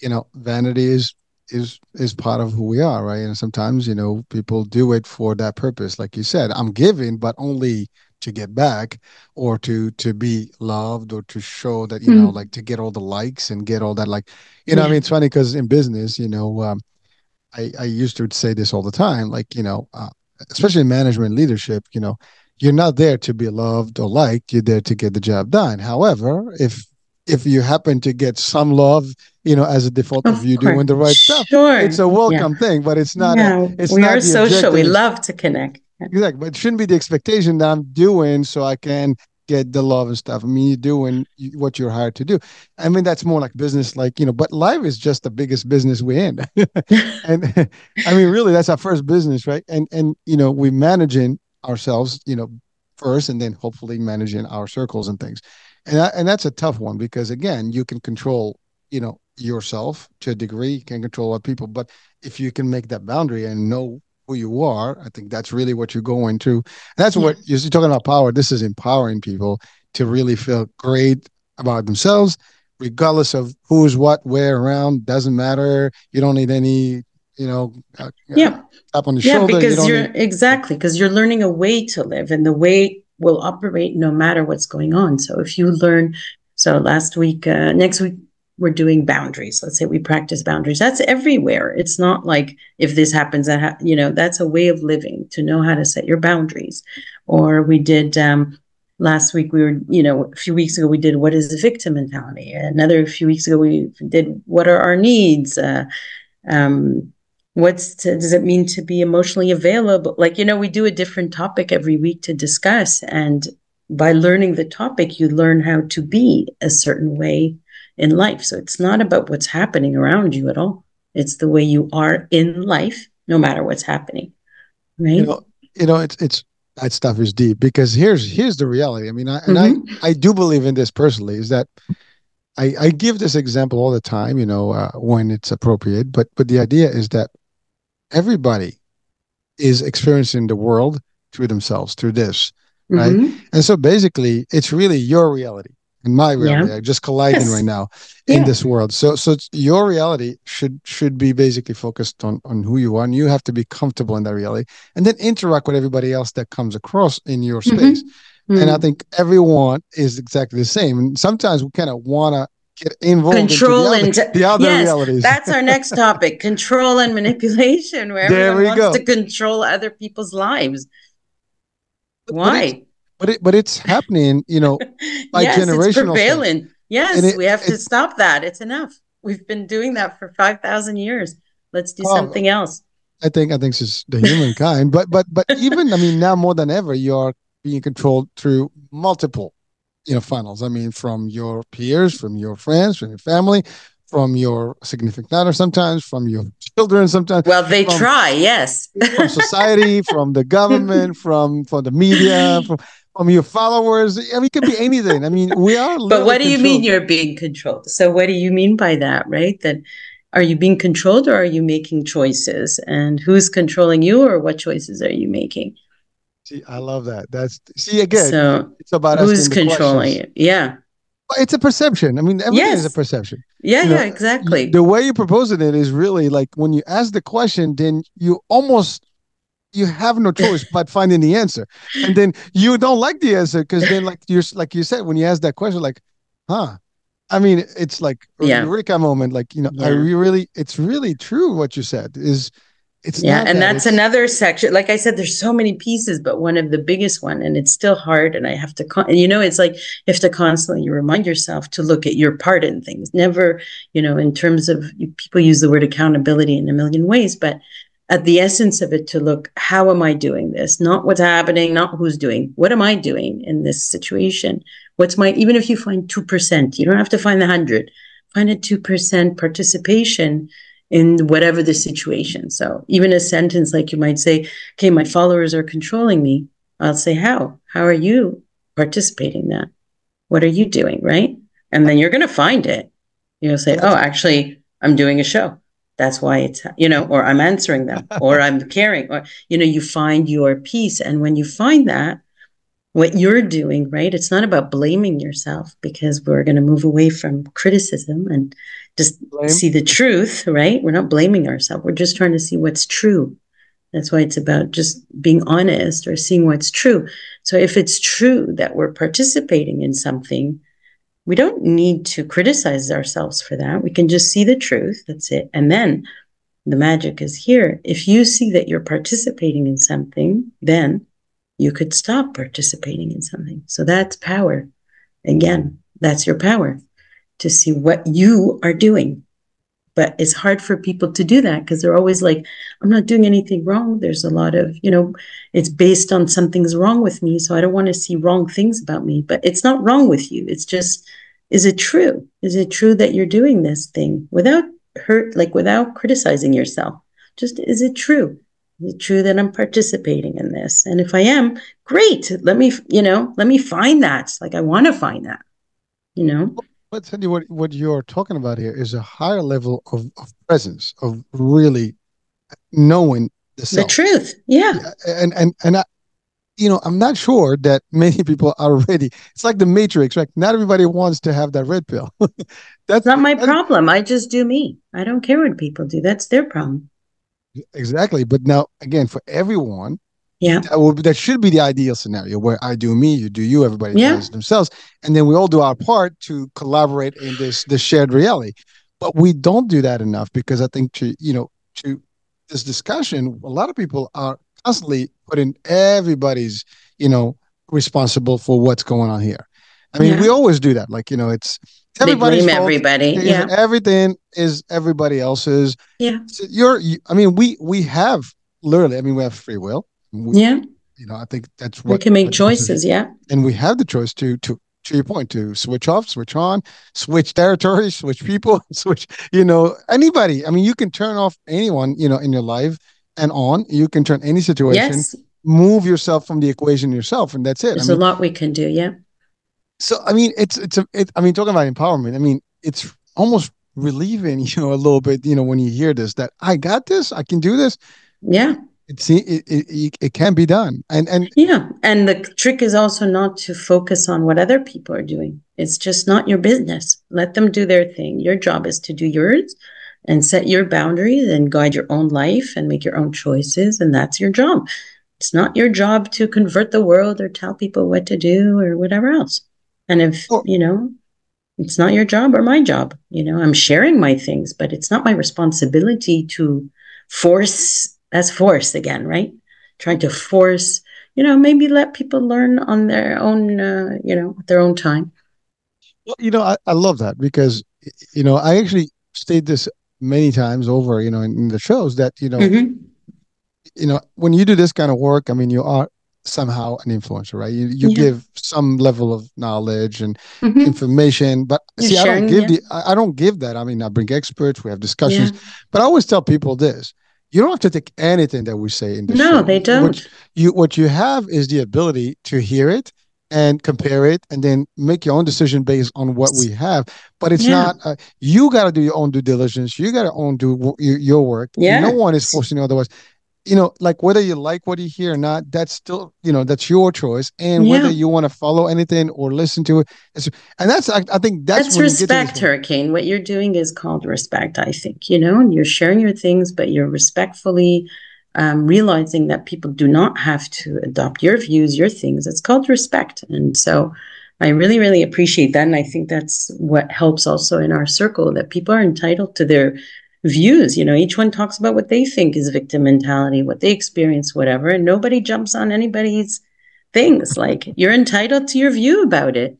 you know vanity is is is part of who we are, right? And sometimes you know people do it for that purpose, like you said. I'm giving, but only to get back or to to be loved or to show that you know Mhm. like to get all the likes and get all that like you know i mean it's funny because in business you know um, I, I used to say this all the time like you know uh, especially in management leadership you know you're not there to be loved or liked you're there to get the job done. However if if you happen to get some love you know as a default of, Of you doing the right stuff it's a welcome thing but it's not a, it's we not are social. We love to connect. Exactly, but it shouldn't be the expectation that I'm doing so I can get the love and stuff. I mean, you're doing what you're hired to do. I mean, that's more like business, like you know. But life is just the biggest business we're in, and I mean, really, that's our first business, right? And and you know, we're managing ourselves, you know, first, and then hopefully managing our circles and things, and that, and that's a tough one because again, you can control, you know, yourself to a degree, you can control other people, but if you can make that boundary and know who you are, I think that's really what you're going through. That's what you're talking about power. This is empowering people to really feel great about themselves, regardless of who's what, where, around. Doesn't matter. You don't need any you know, uh, yeah, tap on the yeah, shoulder. because you are exactly because you're learning a way to live, and the way will operate no matter what's going on. So if you learn, so last week, uh, next week we're doing boundaries. Let's say we practice boundaries. That's everywhere. It's not like if this happens, that ha- you know that's a way of living to know how to set your boundaries. Or we did um, last week. We were you know a few weeks ago we did what is the victim mentality. Another few weeks ago we did what are our needs. Uh, um, what's to, does it mean to be emotionally available? Like you know we do a different topic every week to discuss and. By learning the topic, you learn how to be a certain way in life. So it's not about what's happening around you at all. It's the way you are in life, no matter what's happening. Right. You know, you know it's it's that stuff is deep because here's here's the reality. I mean, I, and mm-hmm. I I do believe in this personally. Is that I I give this example all the time. You know, uh, when it's appropriate. But but the idea is that everybody is experiencing the world through themselves through this right mm-hmm. and so basically it's really your reality in my reality yeah. just colliding yes. right now in yeah. this world so so your reality should should be basically focused on on who you are and you have to be comfortable in that reality and then interact with everybody else that comes across in your mm-hmm. space mm-hmm. and i mm. think everyone is exactly the same and sometimes we kind of want to get involved control into the other, the other yes, realities. that's our next topic control and manipulation where there everyone wants go. to control other people's lives why but it but it's happening you know by yes, generational it's prevalent stuff. yes it, we have to stop that. It's enough. We've been doing that for 5000 years. Let's do oh, something else. I think i think it's just the humankind. But but but even i mean now more than ever you're being controlled through multiple you know funnels. I mean from your peers from your friends from your family from your significant other sometimes from your children sometimes. Well they from, try yes. from society from the government from from the media from I mean, your followers. I mean, it could be anything. I mean, we are. But what do you mean you're being controlled? So, what do you mean by that, right? That are you being controlled or are you making choices? And who's controlling you or what choices are you making? See, I love that. That's see again. So it's about who's controlling it. Yeah. It's a perception. I mean, everything yes. is a perception. Yeah, you yeah, exactly. The way you're proposing it is really like when you ask the question, then you almost you have no choice but finding the answer and then you don't like the answer because then like you're like you said when you ask that question like huh i mean it's like yeah. eureka moment like you know yeah. i really it's really true what you said is it's yeah and that, that's another section like i said there's so many pieces but one of the biggest one and it's still hard and i have to con- and you know it's like you have to constantly remind yourself to look at your part in things never you know in terms of people use the word accountability in a million ways but at the essence of it to look how am i doing this? Not what's happening not who's doing. What am i doing in this situation? What's my even if you find 2% you don't have to find the 100 find a 2% participation in whatever the situation. So even a sentence like you might say okay my followers are controlling me. I'll say how? How are you participating in that? What are you doing? Right? And then you're going to find it. You'll say oh actually i'm doing a show that's why it's you know or i'm answering them or i'm caring or you know you find your peace. And when you find that what you're doing right it's not about blaming yourself because we're going to move away from criticism and just Blame. see the truth right? We're not blaming ourselves. We're just trying to see what's true. That's why it's about just being honest or seeing what's true. So if it's true that we're participating in something we don't need to criticize ourselves for that. We can just see the truth. That's it. And then the magic is here. If you see that you're participating in something, then you could stop participating in something. So that's power. Again, that's your power to see what you are doing. But it's hard for people to do that because they're always like, I'm not doing anything wrong. There's a lot of, you know, it's based on something's wrong with me. So I don't want to see wrong things about me. But it's not wrong with you. It's just is it true? Is it true that you're doing this thing without hurt, like without criticizing yourself? Just is it true? Is it true that I'm participating in this? And if I am, great. Let me, you know, let me find that. Like I want to find that, you know. But Sandy, what what you're talking about here is a higher level of, of presence, of really knowing the, the truth. Yeah. yeah. And and and I, you know, I'm not sure that many people are ready. It's like the Matrix, right? Not everybody wants to have that red pill. that's not my that's, problem. I just do me. I don't care what people do. That's their problem. Exactly. But now, again, for everyone, yeah, that, will, that should be the ideal scenario where I do me, you do you, everybody Yeah. does themselves, and then we all do our part to collaborate in this this shared reality. But we don't do that enough because I think to you know to this discussion, a lot of people are constantly putting everybody's you know responsible for what's going on here. I mean, Yeah. we always do that. Like you know, it's, it's they everybody's fault. everybody. Yeah, everything is everybody else's. yeah, So you're, you, I mean, we we have literally. I mean, we have free will. We, yeah. You know, I think that's We can make choices. Yeah, and we have the choice to to to your point to switch off, switch on, switch territories, switch people, switch. You know, anybody. I mean, you can turn off anyone. You know, in your life and on. You can turn any situation. yes. Move yourself from the equation yourself, and that's it. I There's mean, a lot we can do. Yeah, so I mean, it's it's a. It, I mean, talking about empowerment. I mean, it's almost relieving. You know, a little bit. You know, when you hear this, that I got this, I can do this. yeah, It it, it, it can be done, and and yeah. And the trick is also not to focus on what other people are doing. It's just not your business. Let them do their thing. Your job is to do yours and set your boundaries and guide your own life and make your own choices. And that's your job. It's not your job to convert the world or tell people what to do or whatever else. And if, Well- you know, it's not your job or my job. You know, I'm sharing my things, but it's not my responsibility to force, that's force again, right? Trying to force, you know, maybe let people learn on their own, uh, you know, at their own time. Well, you know, I, I love that because, you know, I actually state this many times over, you know, in, in the shows that, you know, Mhm. you know, when you do this kind of work, I mean, you are somehow an influencer, right? You you Yeah. give some level of knowledge and Mhm. information, but You're see, I don't give yeah. the, I, I don't give that. I mean, I bring experts, we have discussions, Yeah. but I always tell people this: you don't have to take anything that we say in the No, show. they don't. you what you have is the ability to hear it and compare it and then make your own decision based on what we have but it's Yeah. not uh, you got to do your own due diligence you got to own do w- your, your work Yeah. no one is forcing you otherwise you know like whether you like what you hear or not that's still you know that's your choice and whether you want to follow anything or listen to it and that's I, I think that's, That's, when you get to this respect. Hurricane. What you're doing is called respect, I think. You know, and you're sharing your things, but you're respectfully um, realizing that people do not have to adopt your views, your things. It's called respect. And so I really, really appreciate that. And I think that's what helps also in our circle that people are entitled to their views. You know, each one talks about what they think is victim mentality, what they experience, whatever, and nobody jumps on anybody's things. Like you're entitled to your view about it.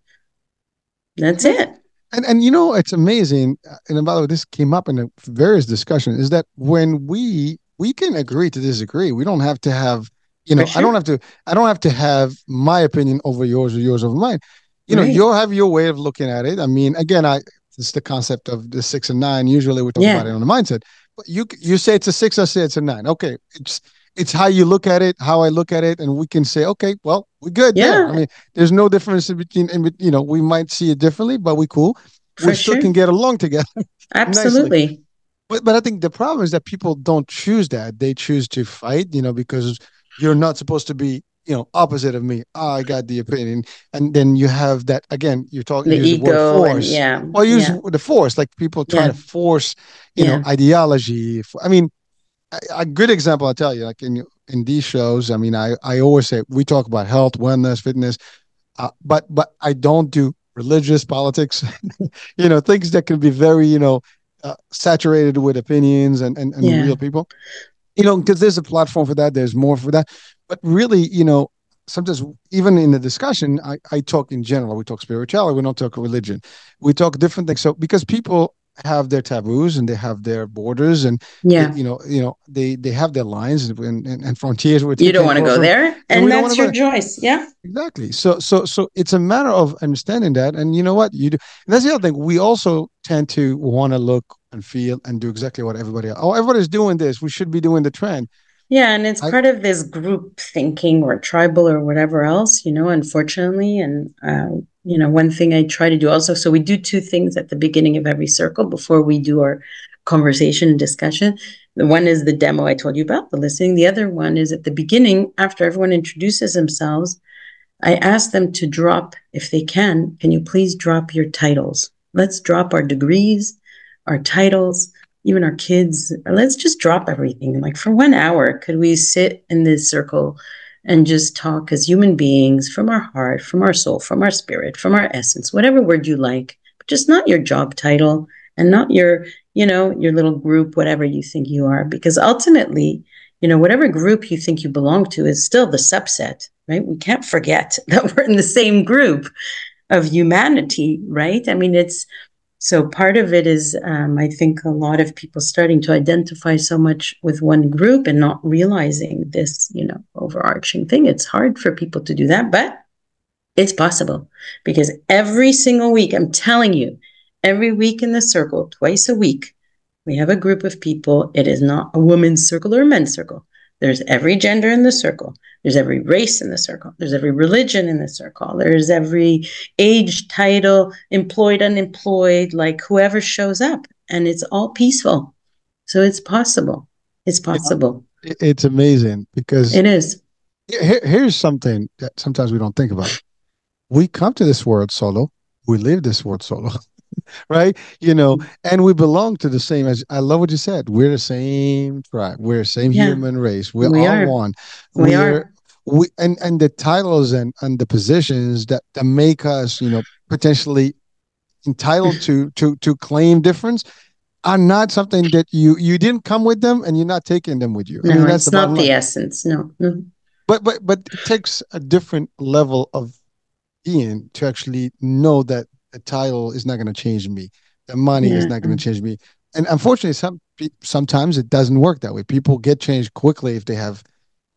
That's it. And and you know it's amazing, and by the way, this came up in a various discussions. Is that when we we can agree to disagree, we don't have to have you know For I don't have to I don't have to have my opinion over yours or yours over mine. You know Right. you'll have your way of looking at it. I mean, again, I it's the concept of the six and nine. Usually we talk Yeah. about it on the mindset, but you you say it's a six, I say it's a nine. Okay, it's it's how you look at it, how I look at it, and we can say, okay, well, we're good. there. Yeah. I mean, there's no difference between. You know, we might see it differently, but we cool For we still can get along together. Absolutely. But but I think the problem is that people don't choose that. They choose to fight, you know, because you're not supposed to be, you know, opposite of me. I got the opinion. And then you have that again, you're talking The use the ego and force. yeah. Or use yeah. the force, like people try Yeah. to force, you know, ideology. I mean, a, a good example I'll tell you, like in in these shows, I mean, I I always say we talk about health, wellness, fitness, uh, but but I don't do religious politics, you know, things that can be very, you know, uh, saturated with opinions and and, and Yeah. real people, you know, because there's a platform for that, there's more for that, but really, you know. Sometimes, even in the discussion, I, I talk in general. We talk spirituality. We don't talk religion. We talk different things. So, because people have their taboos and they have their borders, and Yeah. you know, you know, they they have their lines and and, and frontiers. With You don't want to go there. And don't that's your choice. Yeah. Exactly. So so so it's a matter of understanding that, and you know what you do. And that's the other thing. We also tend to want to look and feel and do exactly what everybody else. Oh, everybody's doing this. We should be doing the trend. Yeah. And it's I- part of this group thinking or tribal or whatever else, you know, unfortunately. And, uh, you know, one thing I try to do also, so we do two things at the beginning of every circle before we do our conversation and discussion. The one is the demo I told you about, the listening. The other one is at the beginning, after everyone introduces themselves, I ask them to drop, if they can, can you please drop your titles? Let's drop our degrees, our titles, even our kids, let's just drop everything. Like for one hour, could we sit in this circle and just talk as human beings from our heart, from our soul, from our spirit, from our essence, whatever word you like, but just not your job title and not your, you know, your little group, whatever you think you are. Because ultimately, you know, whatever group you think you belong to is still the subset, right? We can't forget that we're in the same group of humanity, right? I mean, it's so part of it is, um, I think, a lot of people starting to identify so much with one group and not realizing this, you know, overarching thing. It's hard for people to do that, but it's possible because every single week, I'm telling you, every week in the circle, twice a week, we have a group of people. It is not a women's circle or a men's circle. There's every gender in the circle. There's every race in the circle. There's every religion in the circle. There's every age, title, employed, unemployed, like whoever shows up. And it's all peaceful. So it's possible. It's possible. It's amazing because it is. Here, here's something that sometimes we don't think about. We come to this world solo. We live this world solo. right? You know, mm-hmm. and we belong to the same as I love what you said. We're the same tribe. We're the same yeah. human race. We're we all are. one. We we're, are. We and and the titles and and the positions that that make us, you know, potentially entitled to to to claim difference are not something that you you didn't come with them and you're not taking them with you. No, I mean, that's not the essence. No. Mm-hmm. But but but it takes a different level of being to actually know that the title is not going to change me. The money yeah. is not going to mm-hmm. change me. And unfortunately, some sometimes it doesn't work that way. People get changed quickly if they have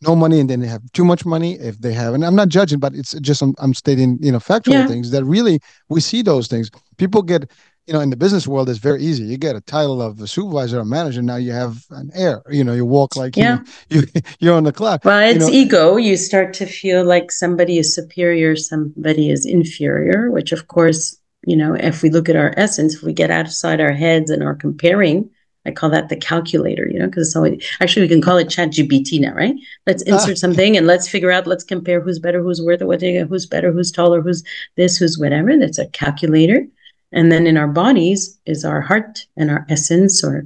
no money and then they have too much money if they have and i'm not judging but it's just i'm, I'm stating you know factual yeah. things that really we see those things people get you know in the business world it's very easy you get a title of a supervisor or manager now you have an air you know you walk like yeah. you, you you're on the clock well it's you know. ego you start to feel like somebody is superior somebody is inferior which of course you know, if we look at our essence, if we get outside our heads and are comparing, I call that the calculator, you know, because it's always actually we can call it ChatGPT now, right? Let's ah. insert something and let's figure out, let's compare who's better, who's worth it, what who's better, who's taller, who's this, who's whatever. That's a calculator. And then in our bodies is our heart and our essence or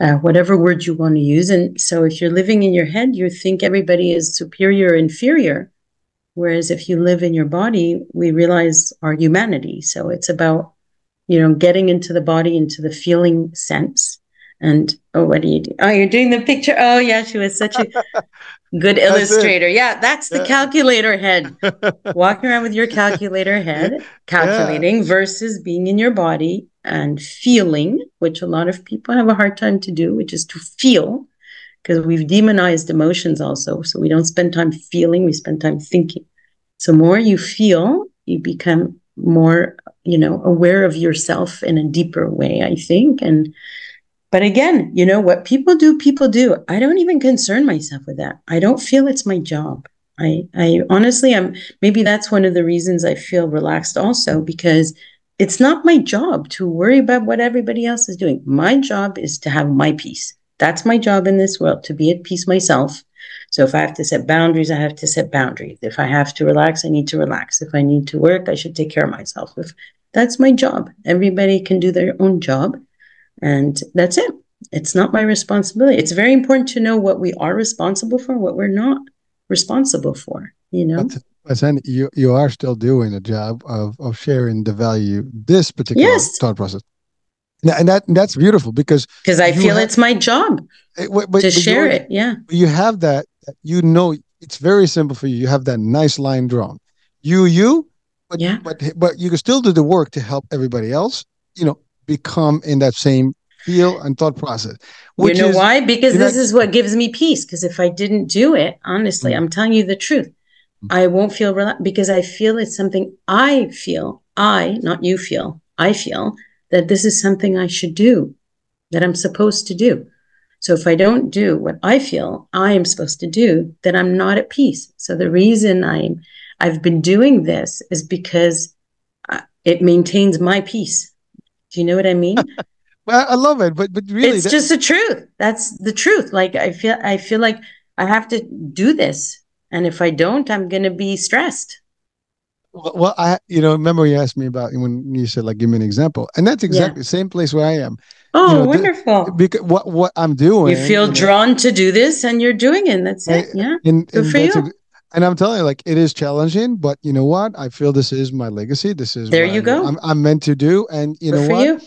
uh, whatever word you want to use. And so if you're living in your head, you think everybody is superior, or inferior. Whereas if you live in your body, we realize our humanity. So it's about, you know, getting into the body, into the feeling sense. And oh, what do you do? Oh, you're doing the picture. Oh, yeah, she was such a good illustrator. Yeah, that's the yeah. calculator head. Walking around with your calculator head, calculating yeah. versus being in your body and feeling, which a lot of people have a hard time to do, which is to feel because we've demonized emotions also. So we don't spend time feeling, we spend time thinking. So more you feel, you become more, you know, aware of yourself in a deeper way, I think. And but again, you know, what people do, people do. I don't even concern myself with that. I don't feel it's my job. I I honestly I'm maybe that's one of the reasons I feel relaxed also because it's not my job to worry about what everybody else is doing. My job is to have my peace. That's my job in this world to be at peace myself. So if I have to set boundaries, I have to set boundaries. If I have to relax, I need to relax. If I need to work, I should take care of myself. If that's my job, everybody can do their own job, and that's it. It's not my responsibility. It's very important to know what we are responsible for, what we're not responsible for. You know. But, but then you you are still doing a job of of sharing the value this particular yes. thought process and that that's beautiful because because I feel have, it's my job eh, but, but, to share it. Yeah, you have that. You know, it's very simple for you. You have that nice line drawn. You, you, but yeah, but but you can still do the work to help everybody else. You know, become in that same feel and thought process. you know is, why? Because this not, is what gives me peace. Because if I didn't do it, honestly, mm-hmm. I'm telling you the truth. Mm-hmm. I won't feel relaxed because I feel it's something I feel. I, not you feel. I feel that this is something I should do, that I'm supposed to do. So if I don't do what I feel I am supposed to do, then I'm not at peace. So the reason I'm I've been doing this is because uh, it maintains my peace. Do you know what I mean? well, I love it, but but really, it's that- just the truth. That's the truth. Like I feel I feel like I have to do this, and if I don't, I'm going to be stressed. Well, I, you know, remember you asked me about when you said like, give me an example, and that's exactly yeah. the same place where I am. Oh, you know, wonderful! Because what what I'm doing, you feel you drawn know, to do this, and you're doing it. that's it. Yeah, and, good and for you. A, and I'm telling you, like, it is challenging, but you know what? I feel this is my legacy. This is there. You I, go. I'm, I'm meant to do, and you good know what? You.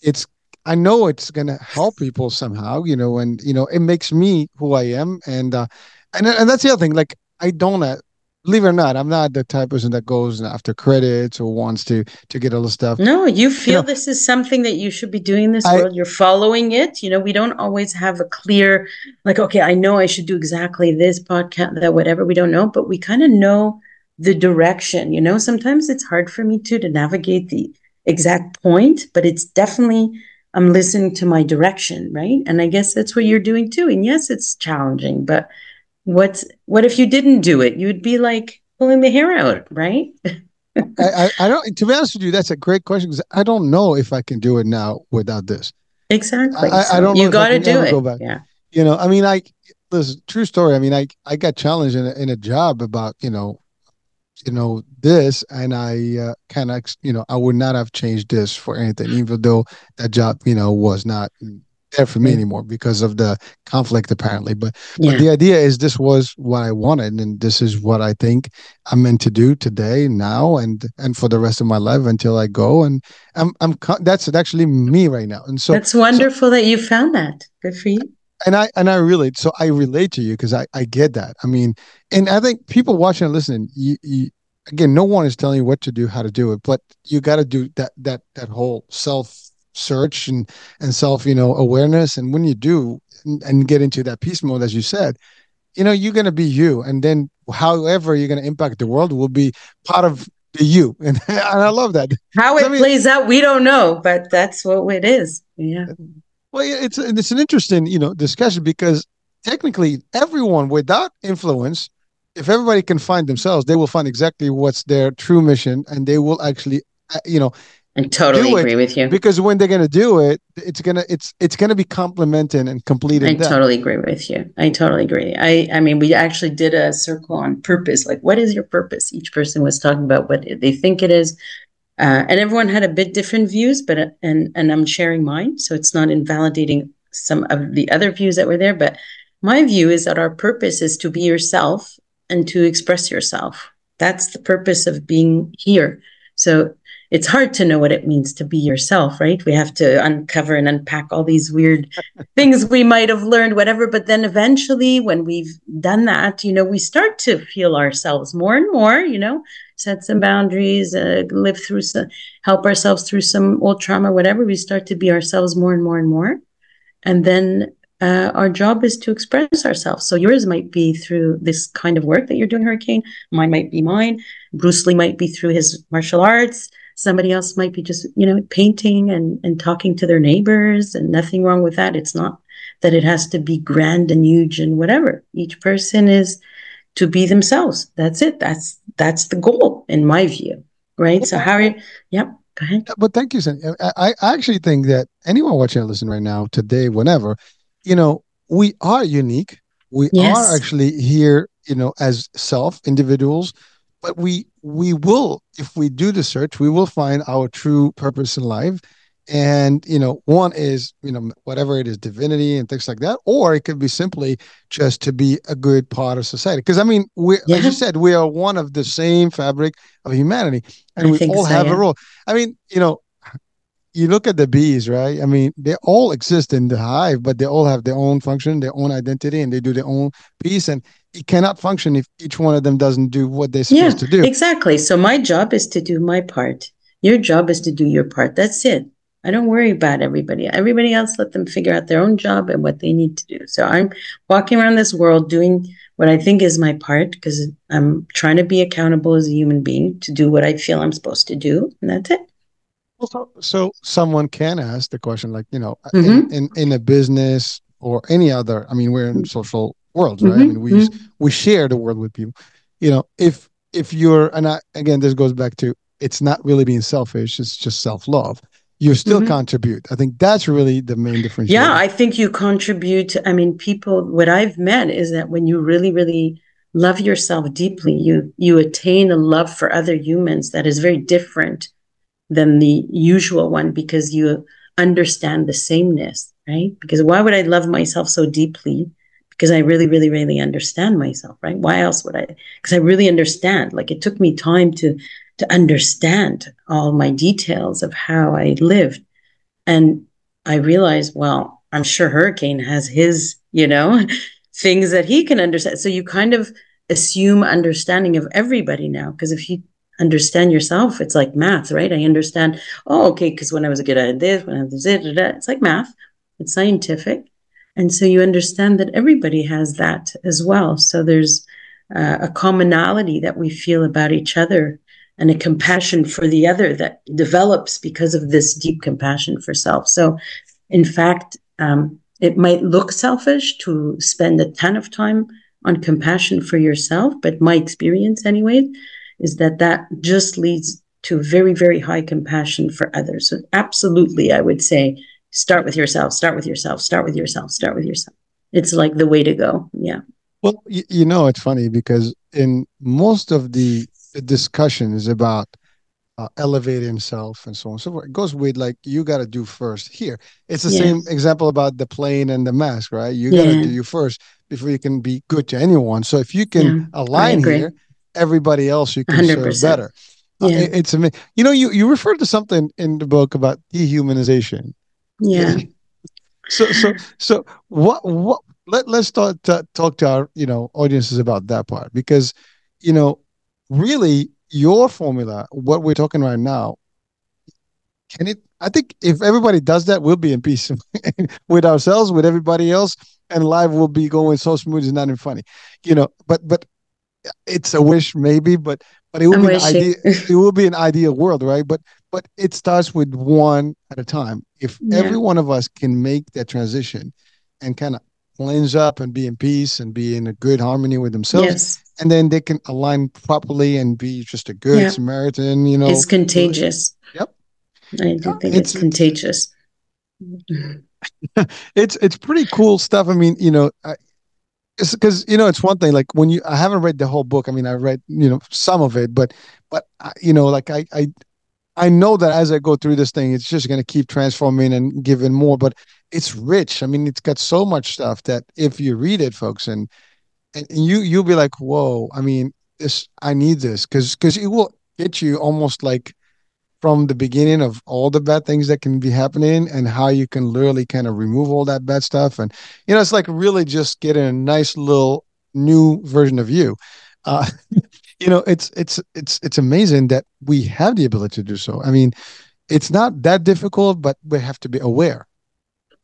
It's I know it's going to help people somehow, you know, and you know, it makes me who I am, and uh, and and that's the other thing. Like, I don't, uh, believe it or not, I'm not the type of person that goes after credits or wants to to get all the stuff. No, you feel you know, this is something that you should be doing this I, world. You're following it. You know, we don't always have a clear, like, okay, I know I should do exactly this podcast, that whatever. We don't know, but we kind of know the direction. You know, sometimes it's hard for me too to navigate the exact point, but it's definitely I'm listening to my direction, right? And I guess that's what you're doing too. And yes, it's challenging, but what's what if you didn't do it? You'd be like pulling the hair out, right? I, I, I, don't. To be honest with you, that's a great question because I don't know if I can do it now without this. Exactly. I, so I don't. You got to do it. Yeah. You know, I mean, I this true story. I mean, I I got challenged in a, in a job about you know you know this and i uh, kind of you know i would not have changed this for anything even though that job you know was not there for me anymore because of the conflict apparently but, yeah. but the idea is this was what i wanted and this is what i think i'm meant to do today now and and for the rest of my life until i go and i'm i'm that's actually me right now and so that's wonderful so, that you found that good for you and I and I relate. So I relate to you because I I get that. I mean, and I think people watching and listening, you, you again, no one is telling you what to do, how to do it, but you got to do that that that whole self search and and self you know awareness. And when you do and, and get into that peace mode, as you said, you know you're gonna be you, and then however you're gonna impact the world will be part of the you, and, and I love that. How it I mean, plays out, we don't know, but that's what it is. Yeah. Well, it's it's an interesting you know discussion because technically everyone without influence, if everybody can find themselves, they will find exactly what's their true mission, and they will actually uh, you know. I totally agree with you. Because when they're gonna do it, it's gonna it's it's gonna be complementing and completing. I totally agree with you. I totally agree. I I mean, we actually did a circle on purpose. Like, what is your purpose? Each person was talking about what they think it is, uh, and everyone had a bit different views, but and and I'm sharing mine, so it's not invalidating some of the other views that were there. But my view is that our purpose is to be yourself and to express yourself. That's the purpose of being here. So it's hard to know what it means to be yourself, right? We have to uncover and unpack all these weird things we might have learned, whatever. But then eventually, when we've done that, you know, we start to feel ourselves more and more, you know, set some boundaries, uh, live through some, help ourselves through some old trauma, whatever. We start to be ourselves more and more and more. And then uh, our job is to express ourselves. So yours might be through this kind of work that you're doing, Hurricane. Mine might be mine. Bruce Lee might be through his martial arts somebody else might be just you know painting and and talking to their neighbors and nothing wrong with that. It's not that it has to be grand and huge and whatever. Each person is to be themselves. That's it. That's that's the goal in my view right? So how are you yep go ahead. But thank you Sandy. I, I actually think that anyone watching and listening right now today whenever you know we are unique. We yes. are actually here you know as self individuals but we we will if we do the search we will find our true purpose in life. And you know one is you know whatever it is divinity and things like that or it could be simply just to be a good part of society. Because i mean we yeah. as you said we are one of the same fabric of humanity and I we all so, have yeah. a role. I mean you know you look at the bees right? I mean they all exist in the hive but they all have their own function their own identity and they do their own piece. And it cannot function if each one of them doesn't do what they're supposed yeah, to do. Exactly. So my job is to do my part. Your job is to do your part. That's it. I don't worry about everybody. Everybody else, let them figure out their own job and what they need to do. So I'm walking around this world doing what I think is my part because I'm trying to be accountable as a human being to do what I feel I'm supposed to do. And that's it. So, so someone can ask the question, like, you know, mm-hmm. in, in, in a business or any other, I mean, we're in social worlds, right? Mm-hmm. I mean, we mm-hmm. we share the world with people. You know, if if you're and I, again, this goes back to it's not really being selfish; it's just self love. You still mm-hmm. contribute. I think that's really the main difference. Yeah, I think you contribute. I mean, people. What I've met is that when you really, really love yourself deeply, you you attain a love for other humans that is very different than the usual one because you understand the sameness, right? Because why would I love myself so deeply? Because I really, really, really understand myself, right? Why else would I? Because I really understand. Like it took me time to to understand all my details of how I lived. And I realized, well, I'm sure Hurricane has his, you know, things that he can understand. So you kind of assume understanding of everybody now. Because if you understand yourself, it's like math, right? I understand, oh, okay, because when I was a kid, I had this, when I was this, it's like math, it's scientific. And so you understand that everybody has that as well. So there's uh, a commonality that we feel about each other and a compassion for the other that develops because of this deep compassion for self. So, in fact, um, it might look selfish to spend a ton of time on compassion for yourself, but my experience, anyway, is that that just leads to very, very high compassion for others. So, absolutely, I would say start with yourself, start with yourself, start with yourself, start with yourself. It's like the way to go. Yeah. Well, you, you know, it's funny because in most of the discussions about uh, elevating himself and so on and so forth. It goes with like you got to do first. Here, it's the same example about the plane and the mask, right? You got to yeah. do you first before you can be good to anyone. So if you can yeah, align here, everybody else you can 100%. serve better. Uh, it, it's amazing. You know, you you referred to something in the book about dehumanization. Yeah. So so so what what let let's start to talk to our you know audiences about that part because you know really your formula, what we're talking right now, can it? I think if everybody does that, we'll be in peace with ourselves, with everybody else, and life will be going so smooth. It's not even funny, you know. But but it's a wish, maybe, but but it will I'm be an idea. it will be an ideal world, right? But but it starts with one at a time. If yeah. every one of us can make that transition and kind of cleanse up and be in peace and be in a good harmony with themselves, yes and then they can align properly and be just a good yeah. Samaritan. You know, it's contagious. Yep, I do think it's, it's contagious. it's it's pretty cool stuff. I mean, you know, I, it's because you know it's one thing. Like when you, I haven't read the whole book. I mean, I read you know some of it, but but you know, like I I I know that as I go through this thing, it's just going to keep transforming and giving more. But it's rich. I mean, it's got so much stuff that if you read it, folks, and and you you'll be like, whoa! I mean, this I need this because because it will get you almost like from the beginning of all the bad things that can be happening and how you can literally kind of remove all that bad stuff and you know it's like really just getting a nice little new version of you uh, you know it's it's it's it's amazing that we have the ability to do so i mean it's not that difficult but we have to be aware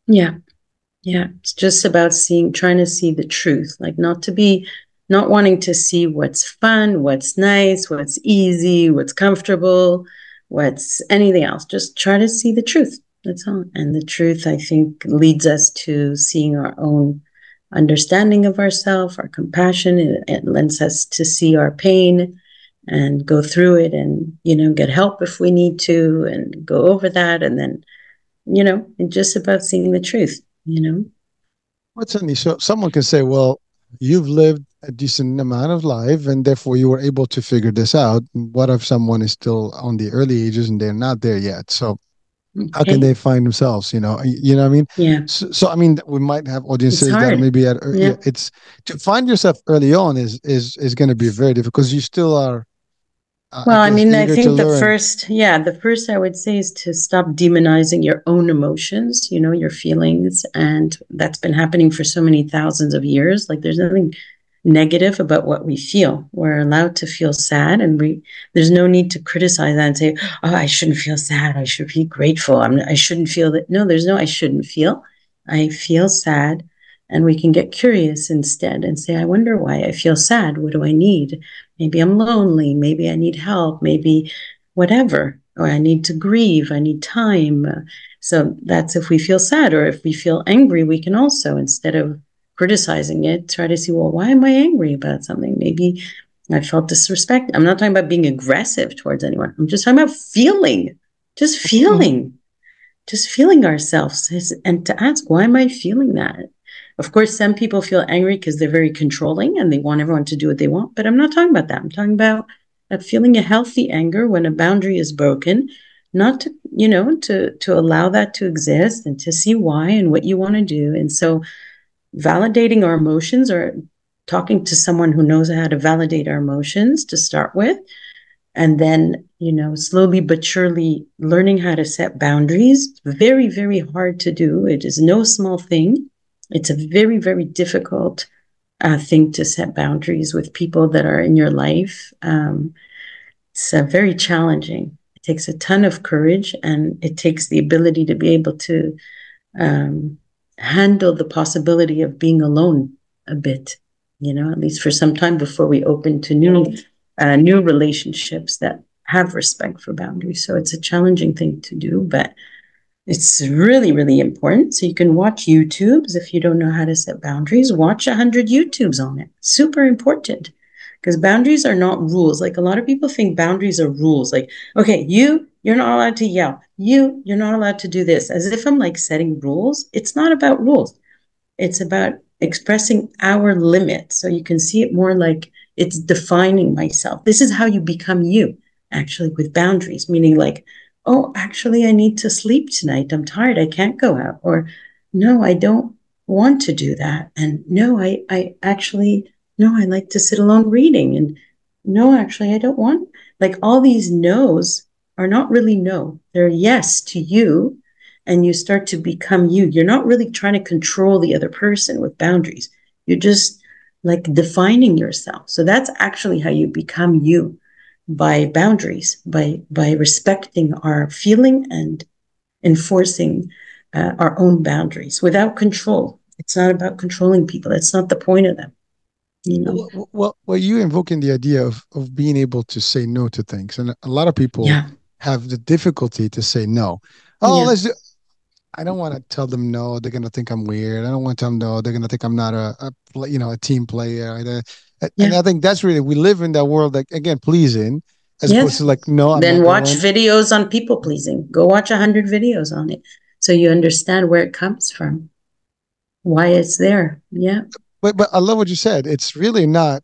yeah yeah, it's just about seeing, trying to see the truth, like not to be, not wanting to see what's fun, what's nice, what's easy, what's comfortable, what's anything else. Just try to see the truth. That's all. And the truth, I think, leads us to seeing our own understanding of ourselves, our compassion. It, it lends us to see our pain and go through it and, you know, get help if we need to and go over that. And then, you know, it's just about seeing the truth you know what's well, so someone can say well you've lived a decent amount of life and therefore you were able to figure this out what if someone is still on the early ages and they're not there yet so. How can they find themselves you know you know what i mean yeah so, so i mean we might have audiences that maybe at yeah. it's to find yourself early on is is is going to be very difficult because you still are uh, well, I, I mean, I think the learn. first, yeah, the first I would say is to stop demonizing your own emotions, you know, your feelings. And that's been happening for so many thousands of years. Like, there's nothing negative about what we feel. We're allowed to feel sad, and we there's no need to criticize that and say, "Oh, I shouldn't feel sad. I should be grateful. I'm I shouldn't feel that." No, there's no I shouldn't feel. I feel sad, and we can get curious instead and say, "I wonder why I feel sad. What do I need? Maybe I'm lonely. Maybe I need help. Maybe whatever. Or I need to grieve. I need time. So that's if we feel sad or if we feel angry, we can also, instead of criticizing it, try to see, well, why am I angry about something? Maybe I felt disrespect. I'm not talking about being aggressive towards anyone. I'm just talking about feeling, just feeling, mm-hmm. just feeling ourselves and to ask, why am I feeling that? Of course, some people feel angry because they're very controlling and they want everyone to do what they want, but I'm not talking about that. I'm talking about feeling a healthy anger when a boundary is broken, not to, you know, to to allow that to exist and to see why and what you want to do. And so validating our emotions or talking to someone who knows how to validate our emotions to start with. And then you know slowly but surely learning how to set boundaries. Very very hard to do. It is no small thing. It's a very very difficult uh, thing to set boundaries with people that are in your life. Um, it's uh, very challenging. It takes a ton of courage and it takes the ability to be able to um, handle the possibility of being alone a bit you know at least for some time before we open to new uh, new relationships that have respect for boundaries. So it's a challenging thing to do, but it's really, really important. So you can watch YouTubes if you don't know how to set boundaries. Watch 100 YouTubes on it. Super important because boundaries are not rules. Like a lot of people think boundaries are rules. Like, okay, you, you're not allowed to yell. You, you're not allowed to do this. As if I'm like setting rules. It's not about rules. It's about expressing our limits. So you can see it more like it's defining myself. This is how you become you, actually, with boundaries, meaning like, oh, actually, I need to sleep tonight. I'm tired. I can't go out. Or, no, I don't want to do that. And no, I, I actually, no, I like to sit alone reading. And no, actually, I don't want, like, all these no's are not really no. They're yes to you. And you start to become you. You're not really trying to control the other person with boundaries. You're just like defining yourself. So that's actually how you become you by boundaries, by by respecting our feeling and enforcing uh, our own boundaries without control. It's not about controlling people. That's not the point of them. You know. Well, well, well you invoking the idea of of being able to say no to things, and a lot of people yeah. have the difficulty to say no. Oh, yeah. let's do. I don't want to tell them no. They're gonna think I'm weird. I don't want to tell them no. They're gonna think I'm not a, a you know a team player. And yeah. I think that's really we live in that world like again pleasing as yes. opposed to like no. I'm then watch videos on people pleasing. Go watch a hundred videos on it so you understand where it comes from, why it's there. Yeah. But but I love what you said. It's really not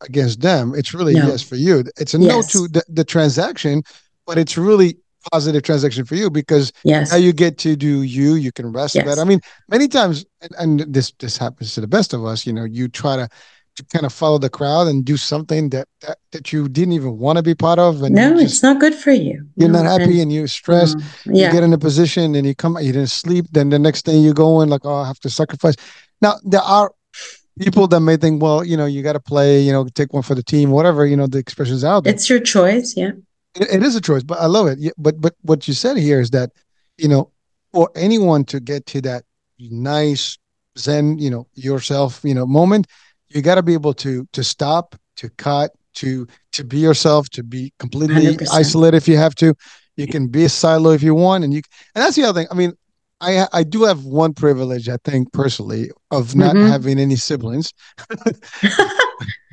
against them. It's really no. yes for you. It's a yes. no to the, the transaction, but it's really positive transaction for you because yes. now you get to do you you can rest yes. better i mean many times and, and, this this happens to the best of us you know you try to to kind of follow the crowd and do something that that, that you didn't even want to be part of and no just, it's not good for you you're no, not happy and, and you're stressed mm-hmm. yeah. you get in a position and you come you didn't sleep then the next day you go in like oh i have to sacrifice now there are people that may think well you know you got to play you know take one for the team whatever you know the expressions out there it's your choice yeah it, it is a choice, but I love it. But but what you said here is that you know for anyone to get to that nice zen, you know, yourself, you know, moment, you got to be able to to stop, to cut, to to be yourself, to be completely 100%. isolated if you have to. You can be a silo if you want, and you and that's the other thing. I mean, I I do have one privilege, I think personally, of not mm-hmm. having any siblings.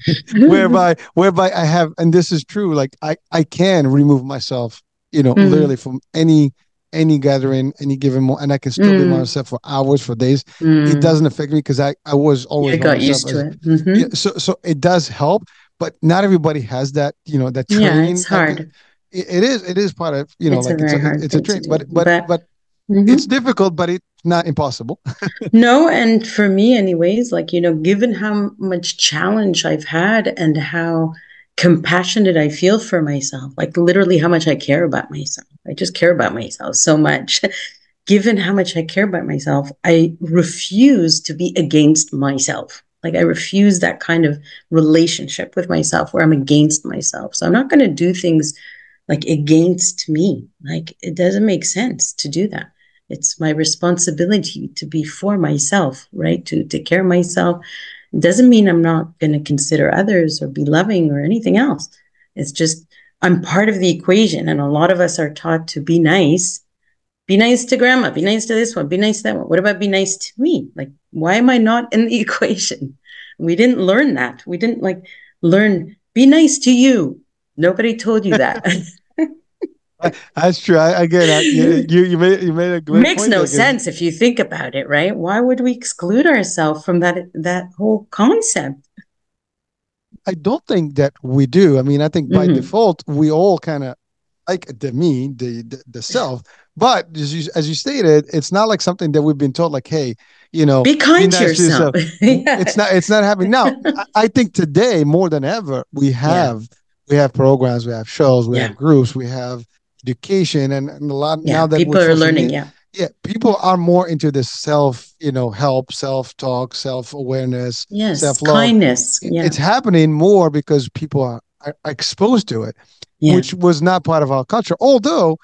whereby whereby I have and this is true, like I I can remove myself, you know, mm. literally from any any gathering, any given moment, and I can still mm. be myself for hours, for days. Mm. It doesn't affect me because I I was always you got used to it. Mm-hmm. Yeah, so so it does help, but not everybody has that. You know that training. Yeah, it's hard. It, it is. It is part of you know it's like a it's a, it's a train, but but but, but Mm-hmm. It's difficult, but it's not impossible. no, and for me, anyways, like, you know, given how much challenge I've had and how compassionate I feel for myself, like literally how much I care about myself, I just care about myself so much. given how much I care about myself, I refuse to be against myself. Like I refuse that kind of relationship with myself where I'm against myself. So I'm not going to do things like against me. Like it doesn't make sense to do that it's my responsibility to be for myself, right? To take care of myself. It doesn't mean I'm not going to consider others or be loving or anything else. It's just I'm part of the equation. And a lot of us are taught to be nice. Be nice to grandma, be nice to this one, be nice to that one. What about be nice to me? Like, why am I not in the equation? We didn't learn that. We didn't like learn, be nice to you. Nobody told you that. That's true. I, again, I, you you made you made a great makes no sense if you think about it, right? Why would we exclude ourselves from that that whole concept? I don't think that we do. I mean, I think by mm-hmm. default we all kind of like the me, the, the, the self. But as you as you stated, it's not like something that we've been told. Like, hey, you know, be kind be nice to yourself. yourself. yeah. It's not. It's not happening now. I, I, think today more than ever we have yeah. we have programs, we have shows, we yeah. have groups, we have education, and, and a lot now that people are learning. yeah, yeah, people are more into this self, you know, help, self talk, self awareness, yes, self love, kindness. Yeah. It's happening more because people are, are exposed to it yeah. which was not part of our culture. Although,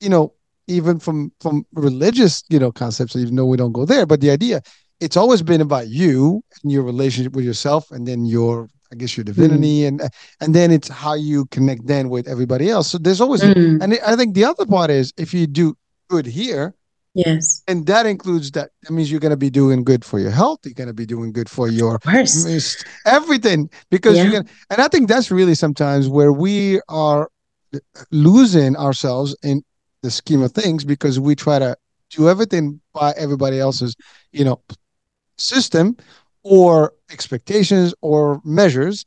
you know, even from from religious, you know, concepts, even though we don't go there, but the idea, it's always been about you and your relationship with yourself, and then your, I guess, your divinity, mm. and and then it's how you connect then with everybody else. So there's always, mm. and I think the other part is if you do good here, Yes. And that includes that. That means you're going to be doing good for your health. You're going to be doing good for your everything because yeah. you're going and I think that's really sometimes where we are losing ourselves in the scheme of things because we try to do everything by everybody else's, you know, system or expectations or measures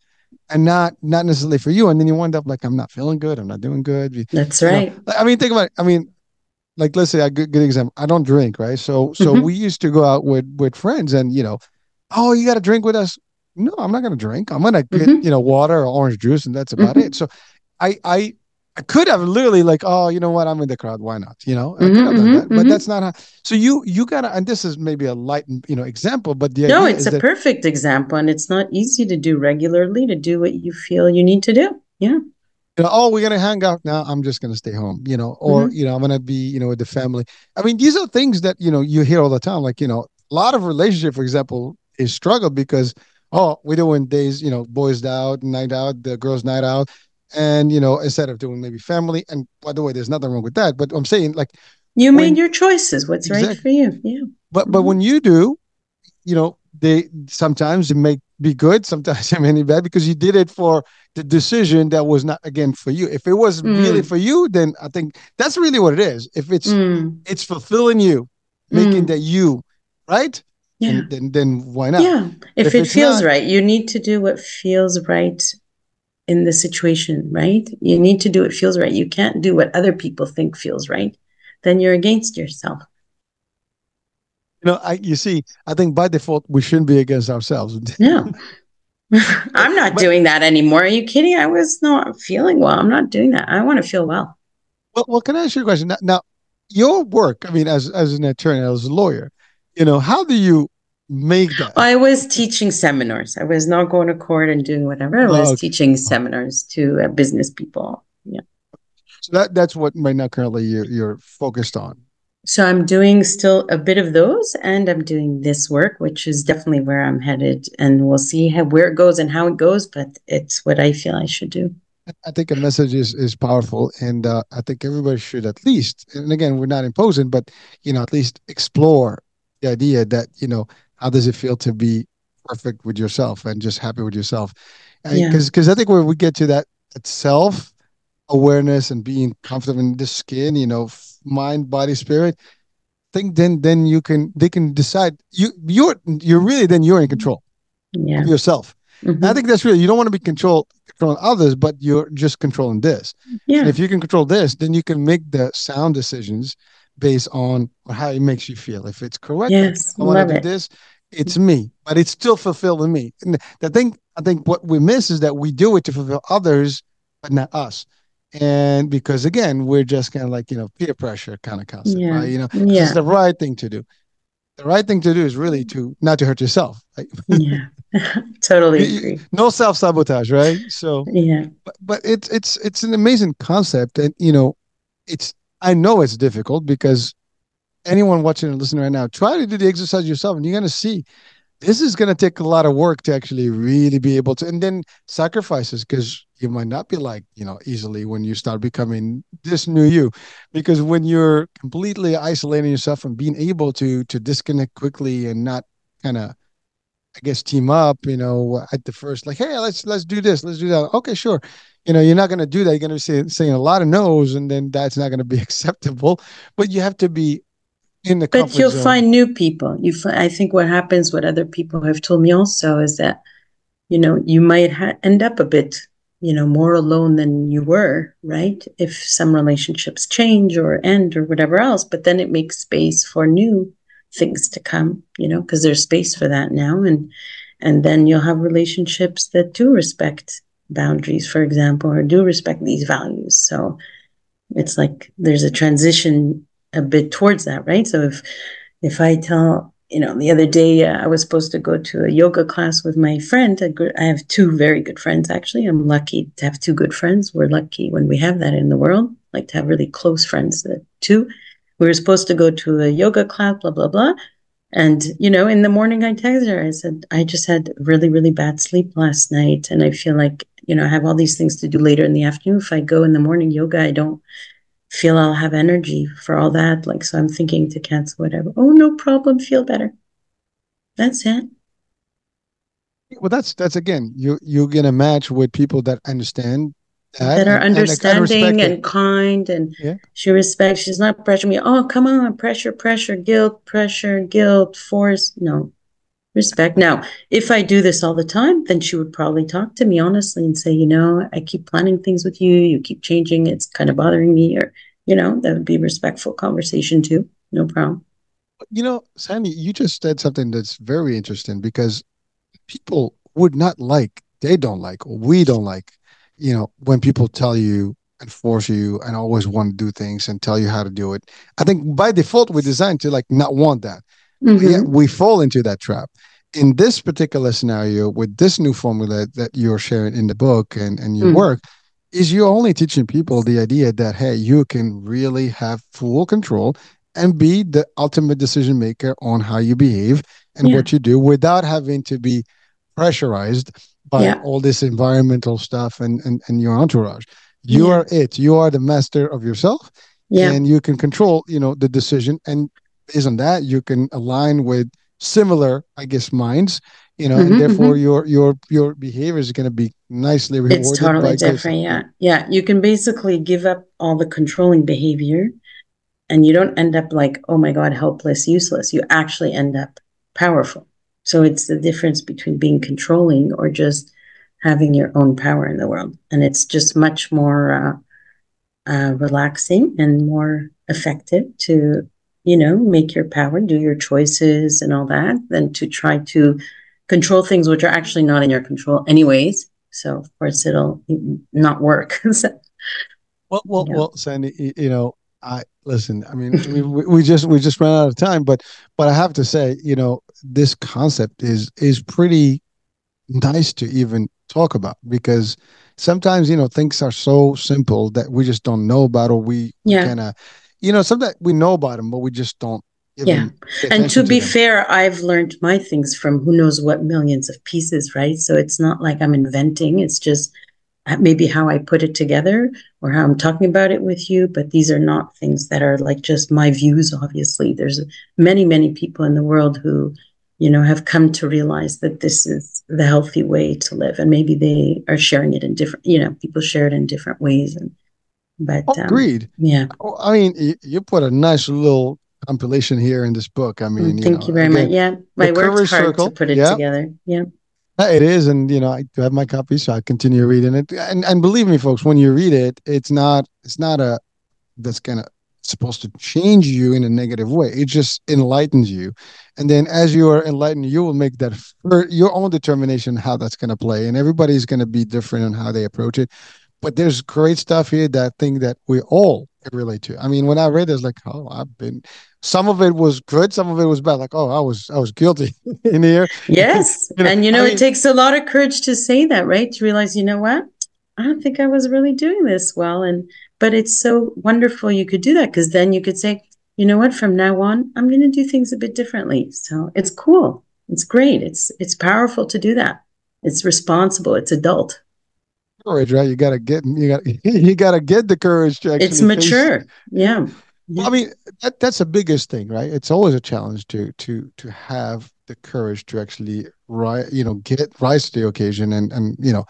and not not necessarily for you. And then you wind up like i'm not feeling good i'm not doing good. That's right. know, i mean think about it. I mean like let's say a good, good example i don't drink right? So so mm-hmm. we used to go out with with friends and you know oh you got to drink with us. No i'm not going to drink. I'm going to get mm-hmm. you know water or orange juice and that's about mm-hmm. it. So i i I could have literally like, oh, you know what? I'm in the crowd. Why not? You know, mm-hmm, mm-hmm, that. but mm-hmm. that's not how. So you you gotta, and this is maybe a light, you know, example, but the no, it's a that, perfect example, and it's not easy to do regularly to do what you feel you need to do. Yeah you know, oh, we're gonna hang out now. I'm just gonna stay home, you know, or mm-hmm. you know, I'm gonna be, you know, with the family. I mean, these are things that you know you hear all the time. Like, you know, a lot of relationship, for example, is struggle because oh, we're doing days, you know, boys out, night out, the girls' night out, and you know, instead of doing maybe family. And by the way, there's nothing wrong with that. But I'm saying like you when, made your choices. What's exactly. right for you? Yeah. But mm-hmm. but when you do, you know, they sometimes it may be good, sometimes it may be bad because you did it for the decision that was not again for you. If it was mm. really for you, then I think that's really what it is. If it's mm. it's fulfilling you, making mm. that you, right? Yeah. then then why not? Yeah. If, if it feels not, right, you need to do what feels right in the situation, right? You need to do what feels right. You can't do what other people think feels right. Then you're against yourself. You know, I you see, I think by default we shouldn't be against ourselves. No. I'm not but, doing that anymore. Are you kidding? I was not feeling well. I'm not doing that. I want to feel well. Well, well, can I ask you a question? Now, now, your work, I mean, as as an attorney, as a lawyer, you know, how do you make that? I was teaching seminars. I was not going to court and doing whatever. I was oh, okay. teaching seminars to uh, business people. Yeah. So that that's what right now currently you're, you're focused on. So I'm doing still a bit of those, and I'm doing this work, which is definitely where I'm headed, and we'll see how, where it goes and how it goes. But it's what I feel I should do. I think a message is is powerful, and uh, I think everybody should at least, and again, we're not imposing, but you know, at least explore the idea that you know how does it feel to be perfect with yourself and just happy with yourself, because yeah. because I think when we get to that, that self awareness and being comfortable in the skin, you know, mind, body, spirit, think then then you can they can decide you you're you're really then you're in control yeah. of yourself. Mm-hmm. I think that's really you don't want to be control controlling others, but you're just controlling this. Yeah. And if you can control this, then you can make the sound decisions based on how it makes you feel. If it's correct, yes, I want to do this. It's me, but it's still fulfilling me. And the thing I think what we miss is that we do it to fulfill others, but not us and because again we're just kind of like you know peer pressure kind of concept yeah. right you know yeah. it's the right thing to do the right thing to do is really to not to hurt yourself right? yeah totally agree no self-sabotage right so yeah but, but it's it's it's an amazing concept and you know it's i know it's difficult because anyone watching and listening right now try to do the exercise yourself and you're going to see this is going to take a lot of work to actually really be able to and then sacrifices because you might not be like you know easily when you start becoming this new you because when you're completely isolating yourself and being able to to disconnect quickly and not kind of I guess team up, you know, at the first, like, hey, let's let's do this, let's do that. Okay, sure. You know, you're not going to do that. You're going to be saying, saying a lot of no's, and then that's not going to be acceptable. But you have to be in the. But you'll zone. find new people. You, I think, what happens, what other people have told me also, is that, you know, you might ha- end up a bit, you know, more alone than you were, right? If some relationships change or end or whatever else, but then it makes space for new things to come, you know, because there's space for that now. And and then you'll have relationships that do respect boundaries, for example, or do respect these values. So it's like there's a transition a bit towards that, right? So if if I tell, you know, the other day uh, I was supposed to go to a yoga class with my friend. I have two very good friends, actually. I'm lucky to have two good friends. We're lucky when we have that in the world, like to have really close friends, that too we were supposed to go to a yoga class, blah, blah, blah. And, you know, in the morning I texted her, I said, I just had really, really bad sleep last night. And I feel like, you know, I have all these things to do later in the afternoon. If I go in the morning yoga, I don't feel I'll have energy for all that. Like, so I'm thinking to cancel whatever. Oh, no problem. Feel better. That's it. Well, that's that's again, you you're gonna match with people that understand that, that are understanding and, and, kind and yeah. she respects she's not pressuring me oh come on pressure pressure guilt pressure guilt force no respect. Now if i do this all the time then she would probably talk to me honestly and say you know i keep planning things with you. You keep changing. It's kind of bothering me or you know that would be respectful conversation too. No problem. You know sandy you just said something that's very interesting because people would not like they don't like or we don't like you know, when people tell you and force you and always want to do things and tell you how to do it, I think by default we're designed to like not want that. Mm-hmm. We, we fall into that trap. In this particular scenario, with this new formula that you're sharing in the book and, and your mm. work, is you're only teaching people the idea that hey, you can really have full control and be the ultimate decision maker on how you behave and yeah. what you do without having to be pressurized by yeah. all this environmental stuff and, and, and your entourage. You yeah. are it. You are the master of yourself. Yeah. And you can control, you know, the decision. And based on that, you can align with similar, I guess, minds, you know, mm-hmm, and therefore mm-hmm. your your your behavior is going to be nicely rewarded. It's totally different. Yeah. Yeah. You can basically give up all the controlling behavior and you don't end up like, oh my God, helpless, useless. You actually end up powerful. So it's the difference between being controlling or just having your own power in the world. And it's just much more uh, uh, relaxing and more effective to, you know, make your power, do your choices and all that, than to try to control things which are actually not in your control, anyways. So, of course, it'll not work. so, well, well, yeah. well, Sandy, you know, I listen. I mean, we, we just we just ran out of time, but but I have to say, you know, this concept is is pretty nice to even talk about because sometimes you know things are so simple that we just don't know about or we yeah. kind of you know sometimes we know about them but we just don't yeah and to be to fair i've learned my things from who knows what millions of pieces right so it's not like i'm inventing it's just uh, maybe how I put it together or how I'm talking about it with you, but these are not things that are like just my views, obviously. There's many, many people in the world who, you know, have come to realize that this is the healthy way to live. And maybe they are sharing it in different, you know, people share it in different ways. And, but oh, um, agreed. Yeah. Oh, I mean, you put a nice little compilation here in this book. I mean, thank you, know, you very again, much. Yeah. My work's hard circle. to put it yeah. together. Yeah. It is, and you know, I have my copy, so I continue reading it. And and believe me, folks, when you read it, it's not it's not a that's gonna supposed to change you in a negative way. It just enlightens you, and then as you are enlightened, you will make that for your own determination how that's gonna play. And everybody's gonna be different on how they approach it. But there's great stuff here that I think that we all relate to. I mean, when I read this, like, oh, I've been some of it was good some of it was bad. Like oh i was i was guilty in here. Yes. You know, and you know I it takes a lot of courage to say that right? To realize you know what? I don't think i was really doing this well. And but it's so wonderful you could do that because then you could say you know what? From now on i'm going to do things a bit differently. So it's cool. It's great. It's it's powerful to do that. It's responsible. It's adult courage right you gotta get you got you gotta get the courage to actually it's mature yeah Well, I mean, that, that's the biggest thing, right? It's always a challenge to to to have the courage to actually rise, you know, get rise to the occasion and and you know,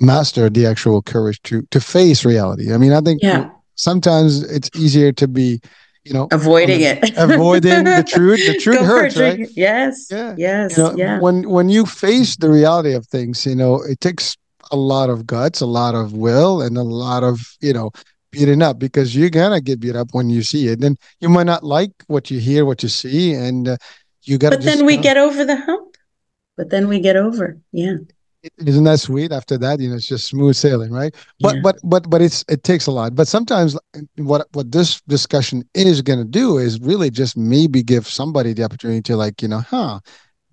master the actual courage to to face reality. I mean, I think yeah. sometimes it's easier to be, you know, avoiding the, it, avoiding the truth. The truth hurts, right? Yes, yeah, yes, you know, yeah. When when you face the reality of things, you know, it takes a lot of guts, a lot of will, and a lot of you know beaten up because you're gonna get beat up when you see it. And you might not like what you hear what you see and uh, you got to. but then we get over the hump. But then we get over yeah. Isn't that sweet after that? You know it's just smooth sailing right? But yeah. but but but it's it takes a lot. But sometimes what what this discussion is going to do is really just maybe give somebody the opportunity to like you know huh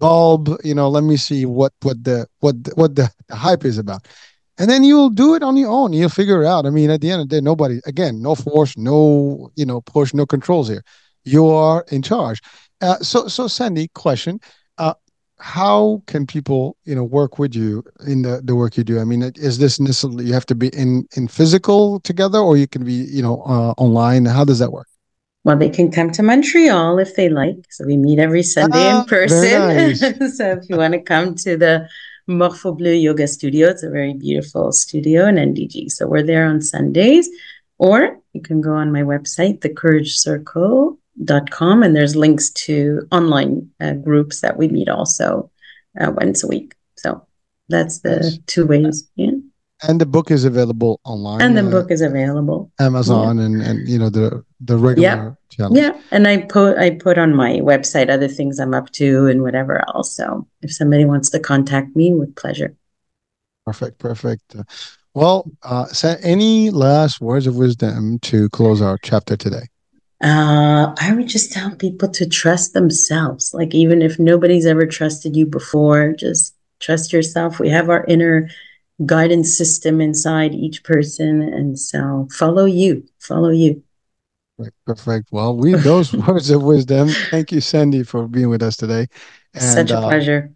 bulb you know let me see what what the what what the, the hype is about and then you'll do it on your own. You'll figure it out. I mean, at the end of the day, nobody, again, no force, no, you know, push, no controls here. You are in charge. Uh, so, so Sandy, question: uh, How can people, you know, work with you in the the work you do? I mean, is this necessarily you have to be in in physical together, or you can be, you know, uh, online? How does that work? Well, they can come to Montreal if they like. So we meet every Sunday in ah, person. Nice. so if you want to come to the Morpho Bleu Yoga Studio. It's a very beautiful studio in NDG. So we're there on Sundays. Or you can go on my website, thecouragecircle.com, and there's links to online uh, groups that we meet also uh, once a week. So that's the yes. two ways. Yeah. And the book is available online. And the uh, book is available. Amazon yeah. and, and you know the the regular yeah. channels. Yeah. And I put I put on my website other things I'm up to and whatever else. So if somebody wants to contact me, with pleasure. Perfect. Perfect. Well, uh, any last words of wisdom to close our chapter today? Uh, I would just tell people to trust themselves. Like even if nobody's ever trusted you before, just trust yourself. We have our inner guidance system inside each person. And so follow you, follow you. Perfect. Well, we those words of wisdom. Thank you, Sandy, for being with us today. And, Such a uh, pleasure.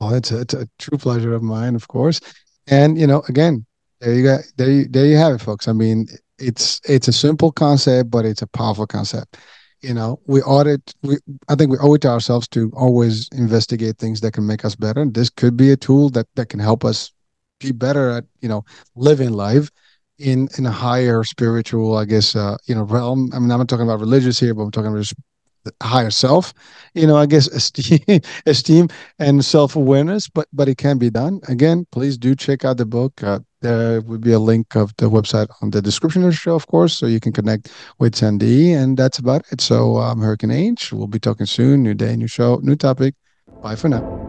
Well, it's a, it's a true pleasure of mine, of course. And you know, again, there you go. There you, there you have it, folks. I mean, it's it's a simple concept, but it's a powerful concept. You know, we audit. We I think we owe it to ourselves to always investigate things that can make us better. This could be a tool that that can help us be better at you know living life in in a higher spiritual i guess uh you know realm. I mean i'm not talking about religious here but i'm talking about just higher self you know i guess esteem esteem and self-awareness but but it can be done. Again please do check out the book. Uh, there would be a link of the website on the description of the show of course so you can connect with sandy and that's about it. So um hurricane h we'll be talking soon. New day new show new topic. Bye for now